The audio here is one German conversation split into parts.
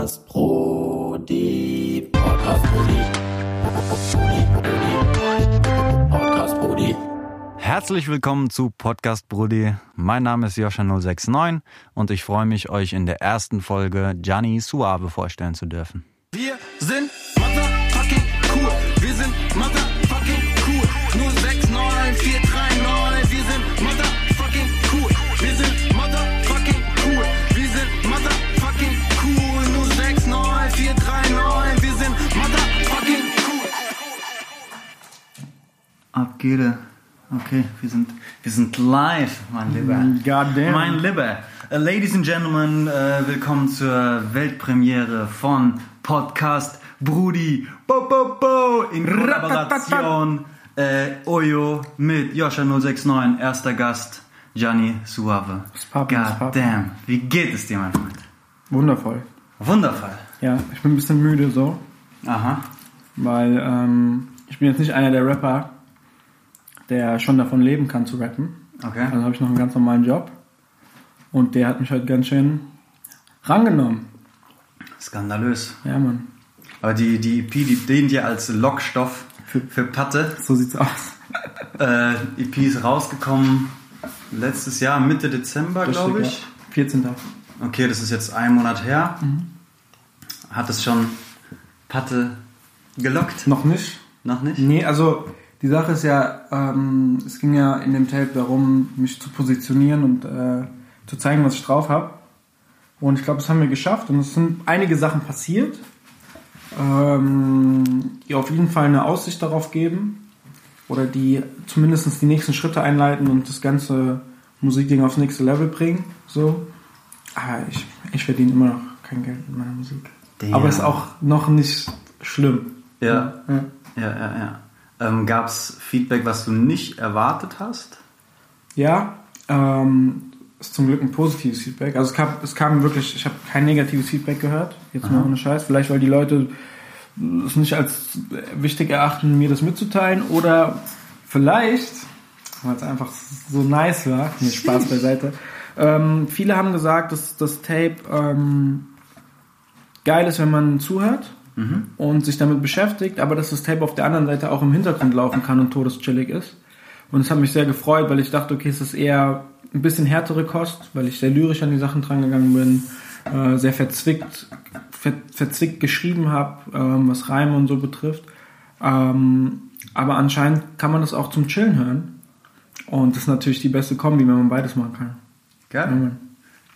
Podcast Brody. Podcast Brody. Podcast Brody. Herzlich willkommen zu Podcast Brudi. Mein Name ist Joscha069 und ich freue mich, euch in der ersten Folge Gianni Suave vorstellen zu dürfen. Er. Okay, wir sind, wir sind live, mein Lieber. Goddamn. Mein Lieber. Äh, Ladies and Gentlemen, äh, willkommen zur Weltpremiere von Podcast Brudi. Bo, bo, bo, in Kollaboration äh, Oyo mit Joscha069, erster Gast Gianni Suave. Goddamn, wie geht es dir, mein Freund? Wundervoll. Wundervoll. Ja, ich bin ein bisschen müde so, Aha. weil ähm, ich bin jetzt nicht einer der Rapper, der schon davon leben kann zu rappen. Okay. Also habe ich noch einen ganz normalen Job und der hat mich heute ganz schön rangenommen. Skandalös. Ja, Mann. Aber die, die EP, die dient ja als Lockstoff für, für Patte. So sieht's aus. Äh, EP ist rausgekommen letztes Jahr, Mitte Dezember, glaube ich. Ja. 14. Okay, das ist jetzt ein Monat her. Mhm. Hat es schon Patte gelockt? Noch nicht. Noch nicht? Nee, also die Sache ist ja, ähm, es ging ja in dem Tape darum, mich zu positionieren und äh, zu zeigen, was ich drauf habe. Und ich glaube, das haben wir geschafft und es sind einige Sachen passiert, ähm, die auf jeden Fall eine Aussicht darauf geben oder die zumindest die nächsten Schritte einleiten und das ganze Musikding aufs nächste Level bringen. So. Aber ich, ich verdiene immer noch kein Geld mit meiner Musik. Damn. Aber ist auch noch nicht schlimm. Ja. ja. Ja, ja, ja. Ähm, Gab es Feedback, was du nicht erwartet hast? Ja, ähm, ist zum Glück ein positives Feedback. Also es kam, es kam wirklich, ich habe kein negatives Feedback gehört. Jetzt mal ohne Scheiß. Vielleicht, weil die Leute es nicht als wichtig erachten, mir das mitzuteilen. Oder vielleicht, weil es einfach so nice war. Nee, Spaß beiseite. Ähm, viele haben gesagt, dass das Tape ähm, geil ist, wenn man zuhört und sich damit beschäftigt, aber dass das Tape auf der anderen Seite auch im Hintergrund laufen kann und todeschillig ist. Und es hat mich sehr gefreut, weil ich dachte, okay, es ist eher ein bisschen härtere Kost, weil ich sehr lyrisch an die Sachen drangegangen bin, äh, sehr verzwickt, ver, verzwickt geschrieben habe, ähm, was Reime und so betrifft. Ähm, aber anscheinend kann man das auch zum Chillen hören. Und das ist natürlich die beste Kombi, wenn man beides machen kann. Geil. Ja.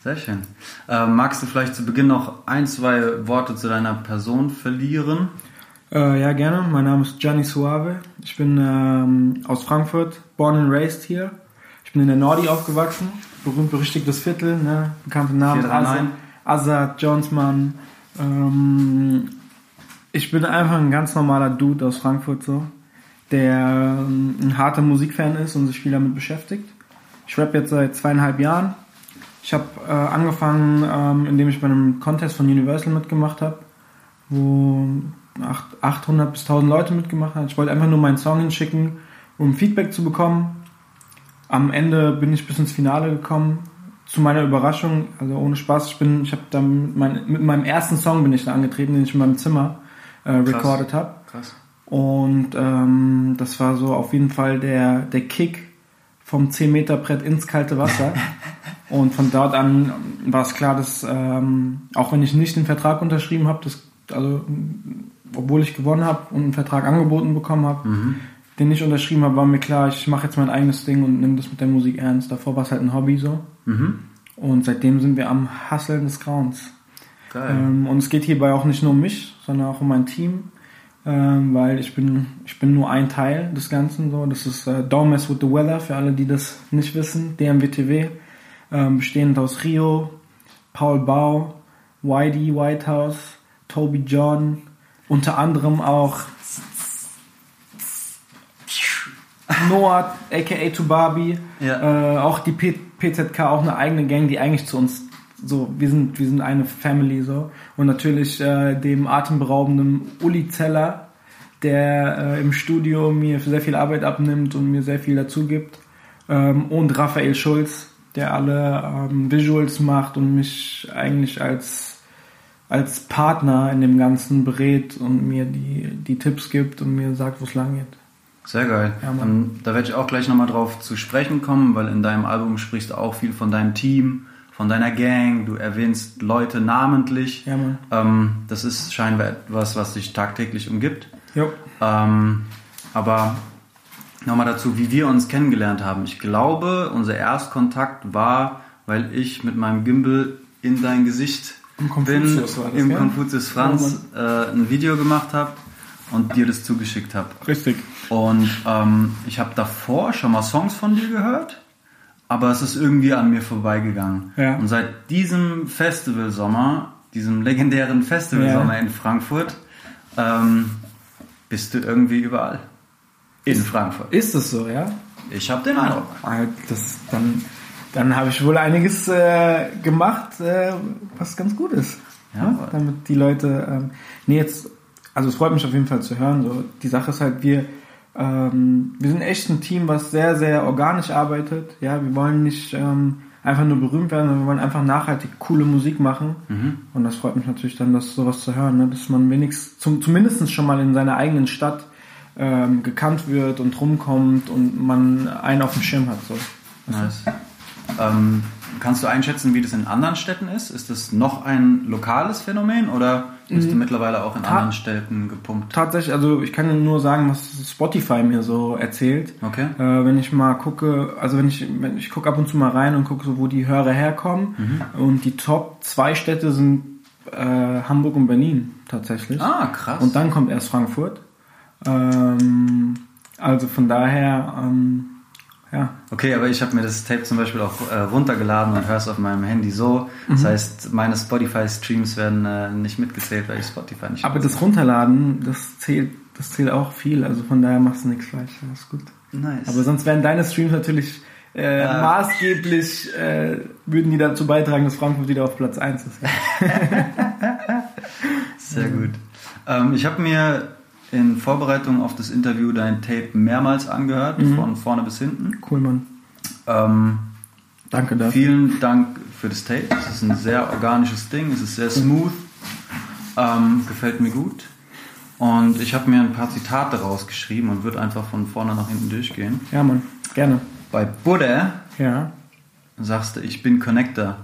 Sehr schön. Ähm, magst du vielleicht zu Beginn noch ein, zwei Worte zu deiner Person verlieren? Äh, ja, gerne. Mein Name ist Gianni Suave. Ich bin ähm, aus Frankfurt, born and raised hier. Ich bin in der Nordi aufgewachsen, berühmt berüchtigtes Viertel, ne? bekannte Namen 439. Azad, Jonesmann. Ähm, ich bin einfach ein ganz normaler Dude aus Frankfurt so, der ähm, ein harter Musikfan ist und sich viel damit beschäftigt. Ich rap jetzt seit zweieinhalb Jahren. Ich habe äh, angefangen, ähm, indem ich bei einem Contest von Universal mitgemacht habe, wo acht- 800 bis 1000 Leute mitgemacht haben. Ich wollte einfach nur meinen Song hinschicken, um Feedback zu bekommen. Am Ende bin ich bis ins Finale gekommen. Zu meiner Überraschung, also ohne Spaß, ich bin, ich habe dann mit, mein, mit meinem ersten Song bin ich da angetreten, den ich in meinem Zimmer äh, recorded habe. Krass. Und ähm, das war so auf jeden Fall der, der Kick vom 10 Meter Brett ins kalte Wasser. Und von dort an war es klar, dass ähm, auch wenn ich nicht den Vertrag unterschrieben habe, das, also obwohl ich gewonnen habe und einen Vertrag angeboten bekommen habe, den ich unterschrieben habe, war mir klar, ich mache jetzt mein eigenes Ding und nehme das mit der Musik ernst. Davor war es halt ein Hobby so. Und seitdem sind wir am Hasseln des Grauens. Ähm, und es geht hierbei auch nicht nur um mich, sondern auch um mein Team, ähm, weil ich bin, ich bin nur ein Teil des Ganzen. So. Das ist äh, Don't Mess With The Weather, für alle, die das nicht wissen, DMWTW, ähm, bestehend aus Rio, Paul Bau, YD Whitehouse, Toby John, unter anderem auch Noah, aka Tubabi, Ja. äh, auch die P PZK, auch eine eigene Gang, die eigentlich zu uns so, wir sind, wir sind eine Family so. Und natürlich äh, dem atemberaubenden Uli Zeller, der äh, im Studio mir sehr viel Arbeit abnimmt und mir sehr viel dazu gibt. Ähm, und Raphael Schulz, der alle ähm, Visuals macht und mich eigentlich als als Partner in dem Ganzen berät und mir die, die Tipps gibt und mir sagt, wo es lang geht. Sehr geil. Ja, ähm, da werde ich auch gleich nochmal drauf zu sprechen kommen, weil in deinem Album sprichst du auch viel von deinem Team, von deiner Gang. Du erwähnst Leute namentlich. Ja, Mann. Ähm, das ist scheinbar etwas, was dich tagtäglich umgibt. Jo. Ähm, aber nochmal dazu, wie wir uns kennengelernt haben. Ich glaube, unser Erstkontakt war, weil ich mit meinem Gimbal in dein Gesicht Im bin, Konfuzius das, im gell? Konfuzius Franz äh, ein Video gemacht habe und dir das zugeschickt habe. Richtig. Und ähm, ich habe davor schon mal Songs von dir gehört, aber es ist irgendwie an mir vorbeigegangen. Ja. Und seit diesem Festivalsommer, diesem legendären Festivalsommer Ja. in Frankfurt, ähm, bist du irgendwie überall. In Frankfurt. Ist es so, ja? Ich habe den Eindruck. Ah, Das, dann dann habe ich wohl einiges äh, gemacht, äh, was ganz gut ist. Ja. ne? Damit die Leute. Ähm, nee, jetzt. Also es freut mich auf jeden Fall zu hören. So. Die Sache ist halt, wir, ähm, wir sind echt ein Team, was sehr, sehr organisch arbeitet. Ja, wir wollen nicht ähm, einfach nur berühmt werden, sondern wir wollen einfach nachhaltig coole Musik machen. Und das freut mich natürlich dann, dass sowas zu hören, ne? dass man wenigstens zum, zumindest schon mal in seiner eigenen Stadt ähm, gekannt wird und rumkommt und man einen auf dem Schirm hat. So. Nice. Ähm, kannst du einschätzen, wie das in anderen Städten ist? Ist das noch ein lokales Phänomen oder bist du mittlerweile auch in Mhm. Ta- anderen Städten gepumpt? Tatsächlich, also ich kann nur sagen, was Spotify mir so erzählt. Okay. Äh, wenn ich mal gucke, also wenn ich, wenn ich gucke ab und zu mal rein und gucke, so, wo die Hörer herkommen. Mhm. Und die Top zwei Städte sind äh, Hamburg und Berlin tatsächlich. Ah, krass. Und dann kommt erst Frankfurt. Ähm, also von daher, ähm, ja. Okay, aber ich habe mir das Tape zum Beispiel auch äh, runtergeladen und höre es auf meinem Handy so. Das Mhm. heißt, meine Spotify-Streams werden äh, nicht mitgezählt, weil ich Spotify nicht Aber das Runterladen, das zählt, das zählt auch viel. Also von daher machst du nichts falsch. Das ist gut. Nice. Aber sonst wären deine Streams natürlich äh, Ja. maßgeblich, äh, würden die dazu beitragen, dass Frankfurt wieder auf Platz 1 ist. Sehr gut. Ähm, ich habe mir in Vorbereitung auf das Interview dein Tape mehrmals angehört, Mhm. von vorne bis hinten. Cool, Mann. Ähm, Danke dafür. vielen Dank für das Tape. Es ist ein sehr organisches Ding, es ist sehr smooth, ähm, gefällt mir gut. Und ich habe mir ein paar Zitate rausgeschrieben und würde einfach von vorne nach hinten durchgehen. Ja, Mann. Gerne. Bei Buddha Ja. sagst du, ich bin Connector.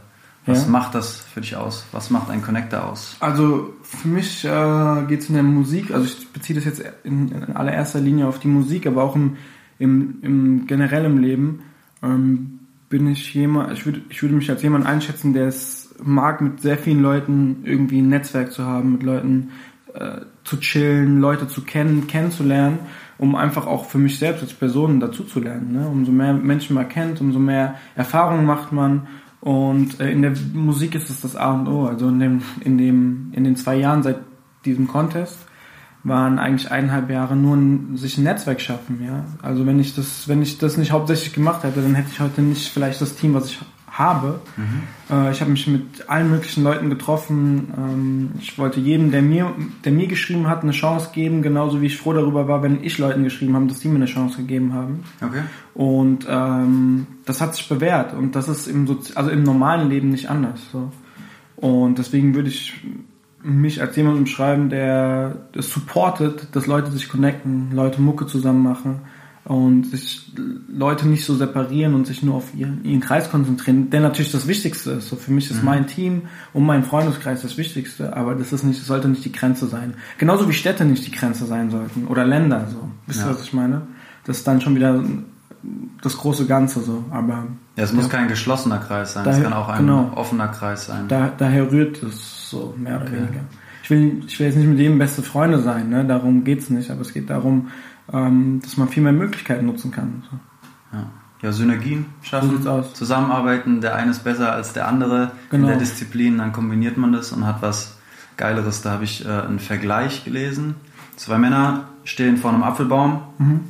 Was Ja. macht das für dich aus? Was macht ein Connector aus? Also für mich äh, geht es in der Musik, also ich beziehe das jetzt in, in allererster Linie auf die Musik, aber auch im, im, im generellen Leben ähm, bin ich jemand, ich würde ich würde mich als jemand einschätzen, der es mag, mit sehr vielen Leuten irgendwie ein Netzwerk zu haben, mit Leuten äh, zu chillen, Leute zu kennen, kennenzulernen, um einfach auch für mich selbst als Person dazu zu lernen. Ne? Umso mehr Menschen man kennt, umso mehr Erfahrungen macht man. Und äh, in der Musik ist es das A und O. Also in dem, in dem, in den zwei Jahren seit diesem Contest waren eigentlich eineinhalb Jahre nur ein, sich ein Netzwerk schaffen, ja. Also wenn ich das, wenn ich das nicht hauptsächlich gemacht hätte, dann hätte ich heute nicht vielleicht das Team, was ich habe. Äh, ich habe mich mit allen möglichen Leuten getroffen. Ähm, ich wollte jedem, der mir, der mir geschrieben hat, eine Chance geben, genauso wie ich froh darüber war, wenn ich Leuten geschrieben habe, dass die mir eine Chance gegeben haben. Okay. Und ähm, das hat sich bewährt und das ist im, Sozi also im normalen Leben nicht anders. So. Und deswegen würde ich mich als jemand umschreiben, der das supportet, dass Leute sich connecten, Leute Mucke zusammen machen und sich Leute nicht so separieren und sich nur auf ihren, ihren Kreis konzentrieren, der natürlich das Wichtigste ist. So für mich ist mein Team und mein Freundeskreis das Wichtigste, aber das ist nicht, das sollte nicht die Grenze sein. Genauso wie Städte nicht die Grenze sein sollten oder Länder. So, wisst ihr, Ja. was ich meine? Das ist dann schon wieder das große Ganze so, aber Ja, es muss kein geschlossener Kreis sein, es kann auch ein genau. offener Kreis sein. da, daher rührt es so mehr oder weniger. Ich will, ich will jetzt nicht mit jedem beste Freunde sein, ne? darum geht's nicht, aber es geht darum, dass man viel mehr Möglichkeiten nutzen kann. Ja. ja, Synergien schaffen, So sieht's aus. zusammenarbeiten, der eine ist besser als der andere Genau. in der Disziplin, dann kombiniert man das und hat was Geileres. Da habe ich äh, einen Vergleich gelesen. Zwei Männer stehen vor einem Apfelbaum, Mhm.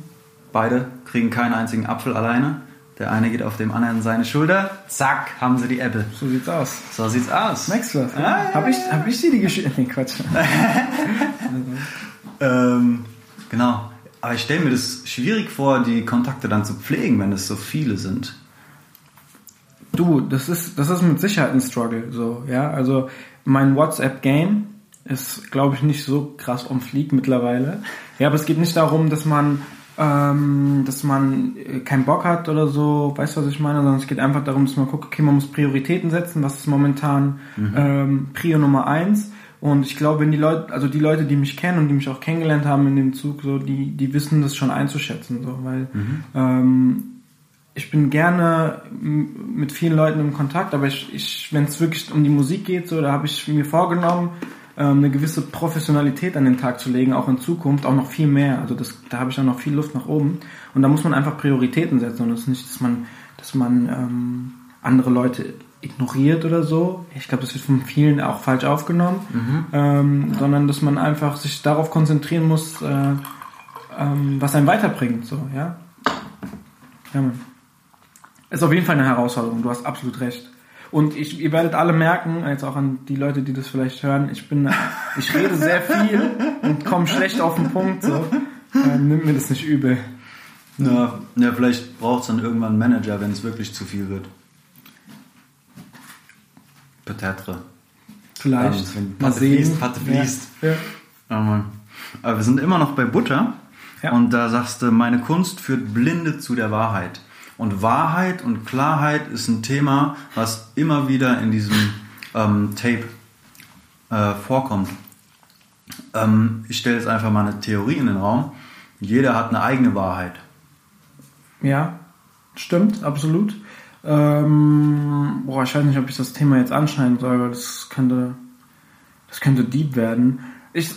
beide kriegen keinen einzigen Apfel alleine. Der eine geht auf dem anderen seine Schulter, zack, haben sie die Äpfel. So sieht's aus. So sieht's aus. Du das? Ah, ja, hab, ich, hab ich dir die Geschichte? Nee, Quatsch. Ähm, genau. Aber ich stelle mir das schwierig vor, die Kontakte dann zu pflegen, wenn es so viele sind. Du, das ist, das ist mit Sicherheit ein Struggle, so, ja. Also, mein WhatsApp-Game ist, glaube ich, nicht so krass fleek mittlerweile. Ja, aber es geht nicht darum, dass man, ähm, dass man äh, keinen Bock hat oder so, weißt du, was ich meine, sondern es geht einfach darum, dass man guckt, okay, man muss Prioritäten setzen, was ist momentan ähm, Prio Nummer eins. Und ich glaube, wenn die Leute, also die Leute, die mich kennen und die mich auch kennengelernt haben in dem Zug, so, die, die wissen das schon einzuschätzen, so, weil ähm, ich bin gerne mit vielen Leuten im Kontakt, aber ich, ich wenn es wirklich um die Musik geht, so, da habe ich mir vorgenommen, ähm, eine gewisse Professionalität an den Tag zu legen, auch in Zukunft, auch noch viel mehr. Also das, da habe ich auch noch viel Luft nach oben. Und da muss man einfach Prioritäten setzen und das ist nicht, dass man, dass man ähm, andere Leute ignoriert oder so. Ich glaube, das wird von vielen auch falsch aufgenommen, ähm, sondern dass man einfach sich darauf konzentrieren muss, äh, ähm, was einen weiterbringt. So, ja. Ja, Mann. Ist auf jeden Fall eine Herausforderung, du hast absolut recht. Und ich, ihr werdet alle merken, jetzt auch an die Leute, die das vielleicht hören, ich bin, ich rede sehr viel und komme schlecht auf den Punkt, so. Ähm, nimmt mir das nicht übel. Ja, ja vielleicht braucht es dann irgendwann einen Manager, wenn es wirklich zu viel wird. Peut-être. Vielleicht. Ähm, wenn Patte fließt, Patte fließt. Ja. Mann. Aber wir sind immer noch bei Butter. Ja. Und da sagst du, meine Kunst führt Blinde zu der Wahrheit. Und Wahrheit und Klarheit ist ein Thema, was immer wieder in diesem ähm, Tape äh, vorkommt. Ähm, ich stelle jetzt einfach mal eine Theorie in den Raum. Jeder hat eine eigene Wahrheit. Ja, stimmt, absolut. Ähm, boah, ich weiß nicht, ob ich das Thema jetzt anschneiden soll, weil das könnte, das könnte deep werden. Ich,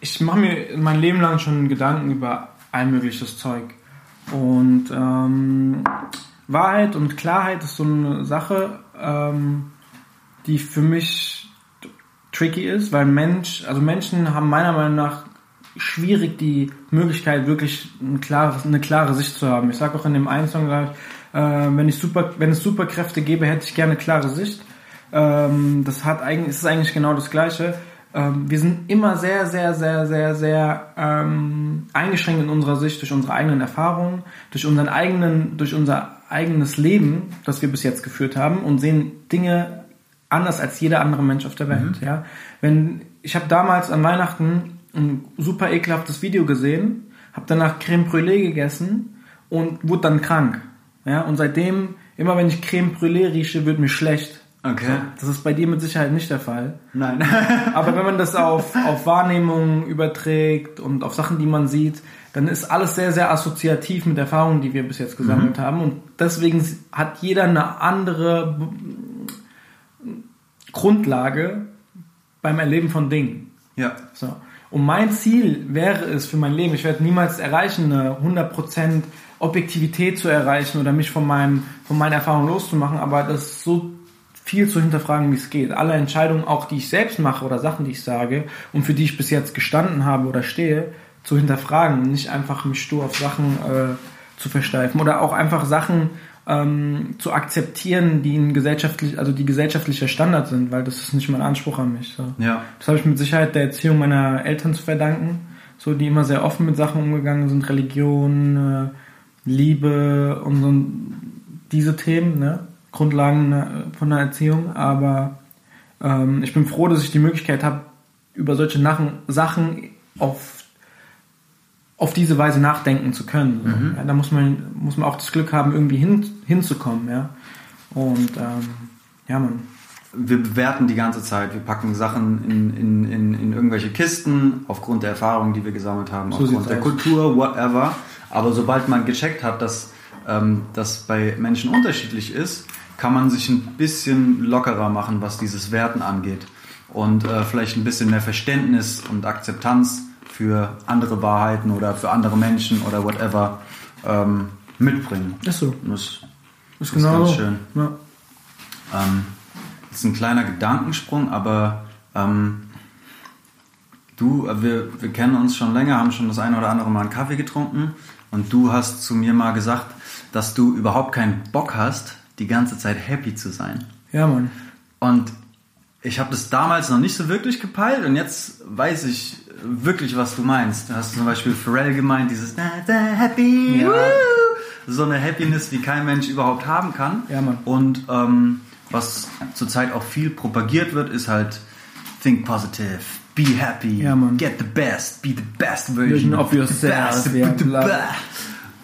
ich mache mir mein Leben lang schon Gedanken über all mögliches Zeug. Und ähm, Wahrheit und Klarheit ist so eine Sache, ähm, die für mich tricky ist, weil Mensch, also Menschen haben meiner Meinung nach schwierig die Möglichkeit, wirklich ein klares, eine klare Sicht zu haben. Ich sage auch in dem einen Song, ich, äh, wenn, ich super, wenn es Superkräfte gäbe, hätte ich gerne klare Sicht. Ähm, das hat eigentlich, ist eigentlich genau das Gleiche. Ähm, wir sind immer sehr, sehr, sehr, sehr, sehr ähm, eingeschränkt in unserer Sicht durch unsere eigenen Erfahrungen, durch unseren eigenen, durch unser eigenes Leben, das wir bis jetzt geführt haben und sehen Dinge anders als jeder andere Mensch auf der Welt. Ja, wenn ich habe damals an Weihnachten ein super ekelhaftes Video gesehen, habe danach Creme Brûlée gegessen und wurde dann krank. Ja, und seitdem immer wenn ich Creme Brûlée rieche, wird mir schlecht. Okay. Das ist bei dir mit Sicherheit nicht der Fall. Nein. Aber wenn man das auf, auf Wahrnehmung überträgt und auf Sachen, die man sieht, dann ist alles sehr, sehr assoziativ mit Erfahrungen, die wir bis jetzt gesammelt haben. Und deswegen hat jeder eine andere B- Grundlage beim Erleben von Dingen. ja. So. Und mein Ziel wäre es für mein Leben, ich werde niemals erreichen, eine 100% Objektivität zu erreichen oder mich von, meinem, von meiner Erfahrung loszumachen, aber das so viel zu hinterfragen, wie es geht. Alle Entscheidungen, auch die ich selbst mache oder Sachen, die ich sage und für die ich bis jetzt gestanden habe oder stehe, zu hinterfragen, nicht einfach mich stur auf Sachen äh, zu versteifen oder auch einfach Sachen ähm, zu akzeptieren, die in gesellschaftlich, also die gesellschaftlicher Standard sind, weil das ist nicht mein Anspruch an mich. So. Ja. Das habe ich mit Sicherheit der Erziehung meiner Eltern zu verdanken, so die immer sehr offen mit Sachen umgegangen sind, Religion, äh, Liebe und so diese Themen, ne? Grundlagen äh, von der Erziehung. Aber ähm, ich bin froh, dass ich die Möglichkeit habe, über solche Nachen, Sachen auf auf diese Weise nachdenken zu können. So. Ja, da muss man, muss man auch das Glück haben, irgendwie hin, hinzukommen. Ja? Und ähm, ja, man. Wir bewerten die ganze Zeit. Wir packen Sachen in, in, in, in irgendwelche Kisten aufgrund der Erfahrungen, die wir gesammelt haben, So aufgrund der aus. Kultur, whatever. Aber sobald man gecheckt hat, dass ähm, das bei Menschen unterschiedlich ist, kann man sich ein bisschen lockerer machen, was dieses Werten angeht. Und äh, vielleicht ein bisschen mehr Verständnis und Akzeptanz für andere Wahrheiten oder für andere Menschen oder whatever ähm, mitbringen. Ist so. Das Ist, ist genau ganz schön. Ja. Ähm, das ist ein kleiner Gedankensprung, aber ähm, du, äh, wir, wir kennen uns schon länger, haben schon das eine oder andere Mal einen Kaffee getrunken und du hast zu mir mal gesagt, dass du überhaupt keinen Bock hast, die ganze Zeit happy zu sein. ja, Mann. Und ich habe das damals noch nicht so wirklich gepeilt und jetzt weiß ich wirklich, was du meinst. Du hast zum Beispiel Pharrell gemeint, dieses da, da, Happy, Ja. so eine Happiness, wie kein Mensch überhaupt haben kann. Ja, Mann. Und ähm, was zurzeit auch viel propagiert wird, ist halt think positive, be happy, Ja, get the best, be the best Version of yourself, ja.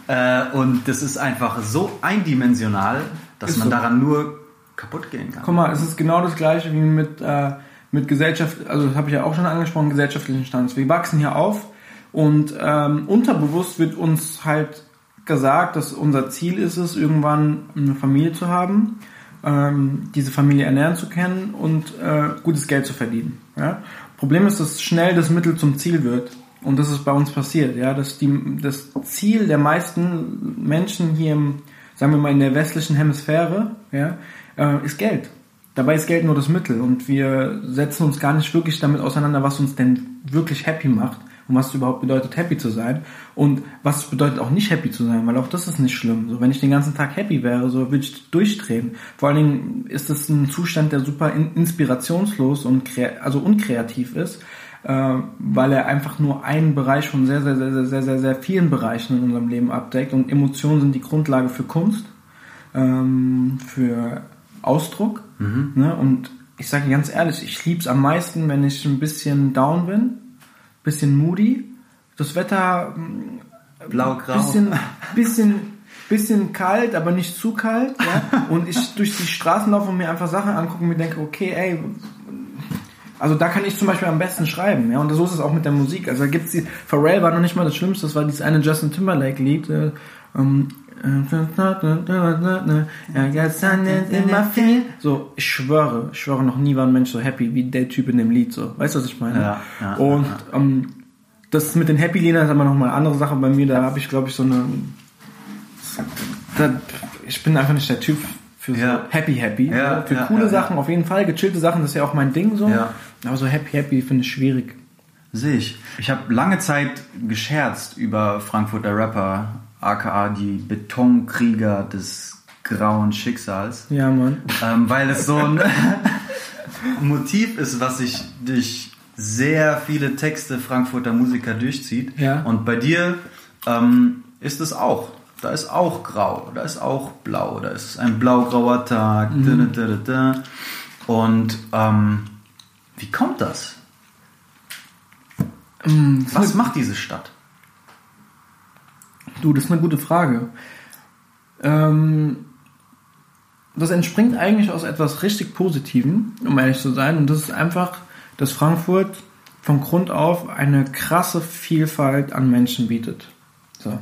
Äh, und das ist einfach so eindimensional, dass Ist man so. daran nur kaputt gehen kann. Guck mal, es ist genau das gleiche wie mit, äh, mit Gesellschaft, also das habe ich ja auch schon angesprochen, gesellschaftlichen Standes. Wir wachsen hier auf und ähm, unterbewusst wird uns halt gesagt, dass unser Ziel ist es, irgendwann eine Familie zu haben, ähm, diese Familie ernähren zu können und äh, gutes Geld zu verdienen. Ja? Problem ist, dass schnell das Mittel zum Ziel wird. Und das ist bei uns passiert, ja, dass die, das Ziel der meisten Menschen hier im, sagen wir mal, in der westlichen Hemisphäre, ja, äh, ist Geld. Dabei ist Geld nur das Mittel und wir setzen uns gar nicht wirklich damit auseinander, was uns denn wirklich happy macht und was es überhaupt bedeutet, happy zu sein und was es bedeutet, auch nicht happy zu sein, weil auch das ist nicht schlimm. So, wenn ich den ganzen Tag happy wäre, so würde ich durchdrehen. Vor allen Dingen ist das ein Zustand, der super in- inspirationslos und also unkreativ ist, äh, weil er einfach nur einen Bereich von sehr, sehr, sehr, sehr, sehr, sehr, sehr vielen Bereichen in unserem Leben abdeckt und Emotionen sind die Grundlage für Kunst, ähm, für Ausdruck. Ne? Und ich sage ganz ehrlich, ich lieb's am meisten, wenn ich ein bisschen down bin, bisschen moody, das Wetter mm, Blau-grau. bisschen, bisschen, bisschen kalt, aber nicht zu kalt, ja. Und ich durch die Straßen laufe und mir einfach Sachen angucke und mir denke, okay, ey, also da kann ich zum Beispiel am besten schreiben, ja. Und so ist es auch mit der Musik. Also da gibt's die, Pharrell war noch nicht mal das Schlimmste, das war dieses eine Justin Timberlake Lied, äh, ähm, So, ich schwöre, ich schwöre, noch nie war ein Mensch so happy wie der Typ in dem Lied. So, weißt du, was ich meine? Ja, ja, Und Ähm, das mit den Happy Liedern ist aber noch mal eine andere Sache bei mir. Da habe ich, glaube ich, so eine. Da, ich bin einfach nicht der Typ für so Ja. Happy Happy. Ja, für ja, coole ja, Sachen auf jeden Fall, gechillte Sachen, das ist ja auch mein Ding so. Ja. Aber so Happy Happy finde ich schwierig. Sehe ich. Ich habe lange Zeit gescherzt über Frankfurter Rapper, aka die Betonkrieger des grauen Schicksals. Ja, Mann. ähm, weil es so ein Motiv ist, was sich durch sehr viele Texte Frankfurter Musiker durchzieht. Ja. Und bei dir ähm, ist es auch. Da ist auch grau, da ist auch blau, da ist ein blau-grauer Tag. Da, da, da, da. Und ähm, wie kommt das? Was macht diese Stadt? Du, das ist eine gute Frage. Ähm, das entspringt eigentlich aus etwas richtig Positivem, um ehrlich zu sein. Und das ist einfach, dass Frankfurt von Grund auf eine krasse Vielfalt an Menschen bietet. So.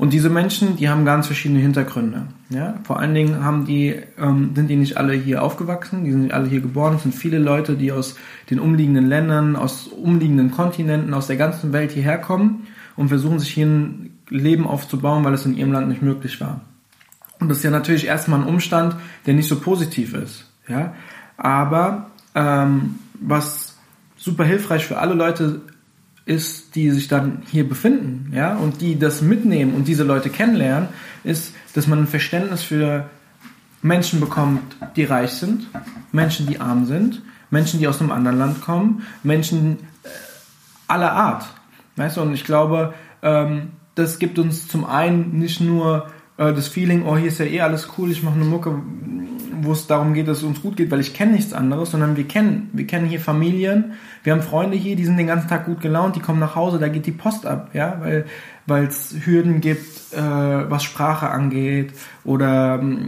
Und diese Menschen, die haben ganz verschiedene Hintergründe. Ja? Vor allen Dingen haben die, ähm, sind die nicht alle hier aufgewachsen, die sind nicht alle hier geboren. Es sind viele Leute, die aus den umliegenden Ländern, aus umliegenden Kontinenten, aus der ganzen Welt hierher kommen und versuchen sich hier ein Leben aufzubauen, weil es in ihrem Land nicht möglich war. Und das ist ja natürlich erstmal ein Umstand, der nicht so positiv ist. Ja? Aber ähm, was super hilfreich für alle Leute ist, die sich dann hier befinden, ja, und die das mitnehmen und diese Leute kennenlernen, ist, dass man ein Verständnis für Menschen bekommt, die reich sind, Menschen, die arm sind, Menschen, die aus einem anderen Land kommen, Menschen äh, aller Art. Weißt du, und ich glaube, ähm, das gibt uns zum einen nicht nur äh, das Feeling, oh, hier ist ja eh alles cool, ich mache eine Mucke, wo es darum geht, dass es uns gut geht, weil ich kenne nichts anderes, sondern wir kennen, wir kennen hier Familien, wir haben Freunde hier, die sind den ganzen Tag gut gelaunt, die kommen nach Hause, da geht die Post ab, ja, weil weil es Hürden gibt, äh, was Sprache angeht oder ähm,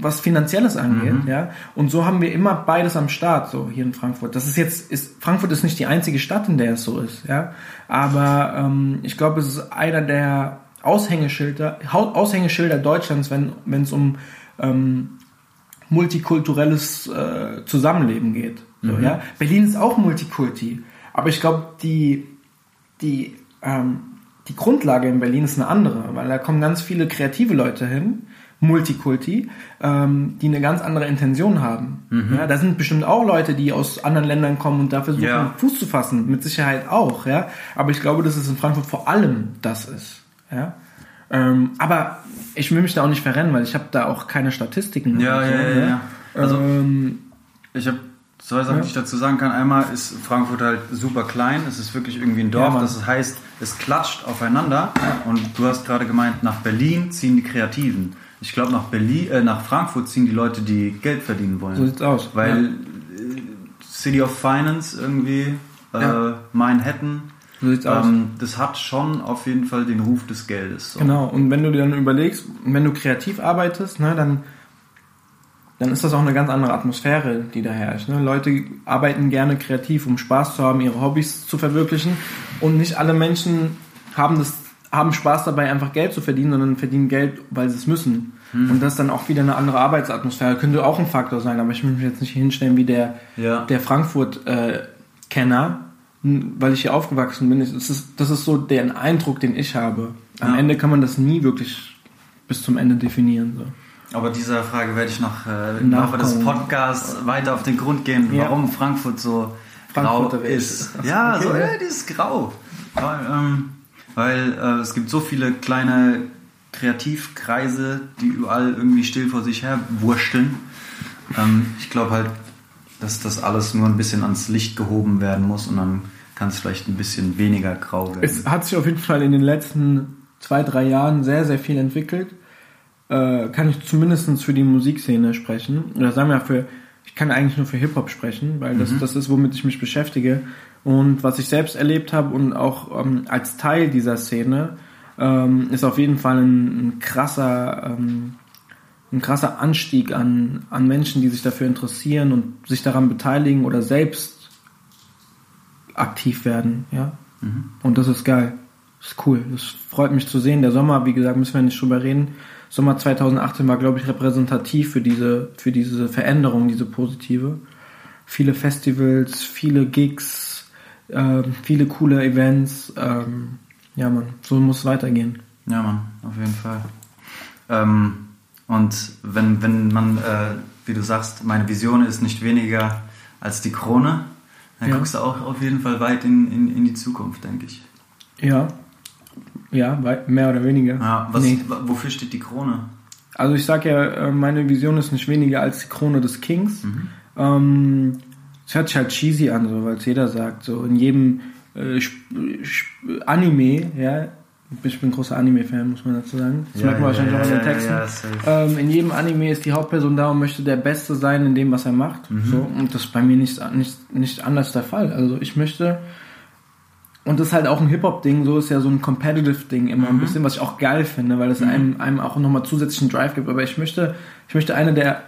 was Finanzielles angeht, ja. Und so haben wir immer beides am Start, so hier in Frankfurt. Das ist jetzt, ist Frankfurt ist nicht die einzige Stadt, in der es so ist, ja. Aber ähm, ich glaube, es ist einer der Aushängeschilder, Aushängeschilder Deutschlands, wenn wenn es um ähm, multikulturelles äh, Zusammenleben geht. So, ja? Berlin ist auch Multikulti, aber ich glaube, die, die, ähm, die Grundlage in Berlin ist eine andere, weil da kommen ganz viele kreative Leute hin, Multikulti, ähm, die eine ganz andere Intention haben. Ja, da sind bestimmt auch Leute, die aus anderen Ländern kommen und da versuchen, Ja. Fuß zu fassen, mit Sicherheit auch, ja. Aber ich glaube, dass es in Frankfurt vor allem das ist, ja. Ähm, aber ich will mich da auch nicht verrennen, weil ich habe da auch keine Statistiken. Ja, oder so, ja, ja, ne? ja. Also- ähm, Ich habe zwei Sachen, Ja. die ich dazu sagen kann. Einmal ist Frankfurt halt super klein. Es ist wirklich irgendwie ein Ja, Dorf. Mann. das heißt, es klatscht aufeinander. Und du hast gerade gemeint, nach Berlin ziehen die Kreativen. Ich glaube, nach Berlin, äh, nach Frankfurt ziehen die Leute, die Geld verdienen wollen. So sieht's aus, Weil ja. äh, City of Finance irgendwie, äh, Ja. Manhattan. So sieht's aus. Ähm, das hat schon auf jeden Fall den Ruf des Geldes. So. Genau, und wenn du dir dann überlegst, wenn du kreativ arbeitest, ne, dann, dann ist das auch eine ganz andere Atmosphäre, die da herrscht. Ne? Leute arbeiten gerne kreativ, um Spaß zu haben, ihre Hobbys zu verwirklichen. Und nicht alle Menschen haben, das, haben Spaß dabei, einfach Geld zu verdienen, sondern verdienen Geld, weil sie es müssen. Und das ist dann auch wieder eine andere Arbeitsatmosphäre. Könnte auch ein Faktor sein, aber ich will mich jetzt nicht hinstellen wie der, Ja. der Frankfurt-Kenner, weil ich hier aufgewachsen bin. Das ist, das ist so der Eindruck, den ich habe. Am Ja. Ende kann man das nie wirklich bis zum Ende definieren. So. Aber dieser Frage werde ich noch äh, im Laufe des. Podcasts weiter auf den Grund gehen, Ja. warum Frankfurt so grau ist. Ja, Okay, so, ja, die ist grau. Weil, ähm, weil äh, es gibt so viele kleine Kreativkreise, die überall irgendwie still vor sich her wursteln. Ähm, ich glaube halt, dass das alles nur ein bisschen ans Licht gehoben werden muss und dann kann es vielleicht ein bisschen weniger grau werden. Es hat sich auf jeden Fall in den letzten zwei, drei Jahren sehr, sehr viel entwickelt. Äh, kann ich zumindest für die Musikszene sprechen. Oder sagen wir für, ich kann eigentlich nur für Hip-Hop sprechen, weil das, das ist, womit ich mich beschäftige. Und was ich selbst erlebt habe und auch ähm, als Teil dieser Szene, ähm, ist auf jeden Fall ein, ein krasser, ähm, ein krasser Anstieg an, an Menschen, die sich dafür interessieren und sich daran beteiligen oder selbst aktiv werden, ja. Und das ist geil. Das ist cool. Das freut mich zu sehen. Der Sommer, wie gesagt, müssen wir nicht drüber reden. Sommer 2018 war, glaube ich, repräsentativ für diese, für diese Veränderung, diese positive. Viele Festivals, viele Gigs, ähm, viele coole Events. Ähm, ja, man, so muss es weitergehen. Ja, Mann, auf jeden Fall. Ähm, und wenn, wenn man, äh, wie du sagst, meine Vision ist nicht weniger als die Krone, dann Ja. guckst du auch auf jeden Fall weit in, in, in die Zukunft, denke ich. Ja. Ja, mehr oder weniger. Ja, was, Nee. Wofür steht die Krone? Also ich sag ja, äh, meine Vision ist nicht weniger als die Krone des Kings. Ähm, es hört sich halt cheesy an, so, weil es jeder sagt. So in jedem äh, Anime, ja, ich bin großer Anime-Fan, muss man dazu sagen. Das merkt man wahrscheinlich auch in den Texten. Ja. Ähm, in jedem Anime ist die Hauptperson da und möchte der Beste sein in dem, was er macht. So, und das ist bei mir nicht, nicht, nicht anders der Fall. Also ich möchte, und das ist halt auch ein Hip-Hop-Ding, so ist ja so ein Competitive-Ding immer ein bisschen, was ich auch geil finde, weil es einem, einem auch nochmal zusätzlichen Drive gibt. Aber ich möchte, ich möchte einer der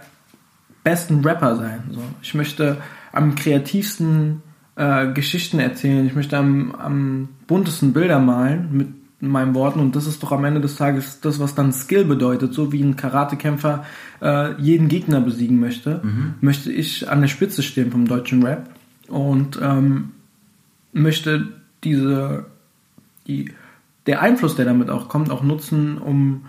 besten Rapper sein. So. Ich möchte am kreativsten äh, Geschichten erzählen. Ich möchte am, am buntesten Bilder malen mit meinen Worten. Und das ist doch am Ende des Tages das, was dann Skill bedeutet. So wie ein Karatekämpfer äh, jeden Gegner besiegen möchte, möchte ich an der Spitze stehen vom deutschen Rap. Und ähm, möchte diese, die, der Einfluss, der damit auch kommt, auch nutzen, um,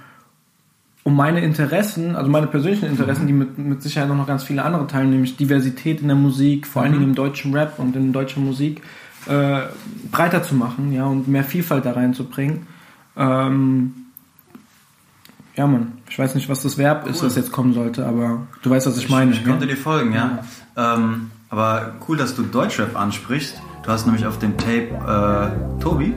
um meine Interessen, also meine persönlichen Interessen, die mit, mit Sicherheit noch ganz viele andere teilen, nämlich Diversität in der Musik, vor allen Dingen im deutschen Rap und in deutscher Musik, äh, breiter zu machen, ja, und mehr Vielfalt da reinzubringen. Ähm, ja, Mann, ich weiß nicht, was das Verb ist, Cool. das jetzt kommen sollte, aber du weißt, was ich meine. Ich, ich ja? konnte dir folgen, ja. Ähm, aber cool, dass du Deutschrap ansprichst. Du hast nämlich auf dem Tape äh, Tobi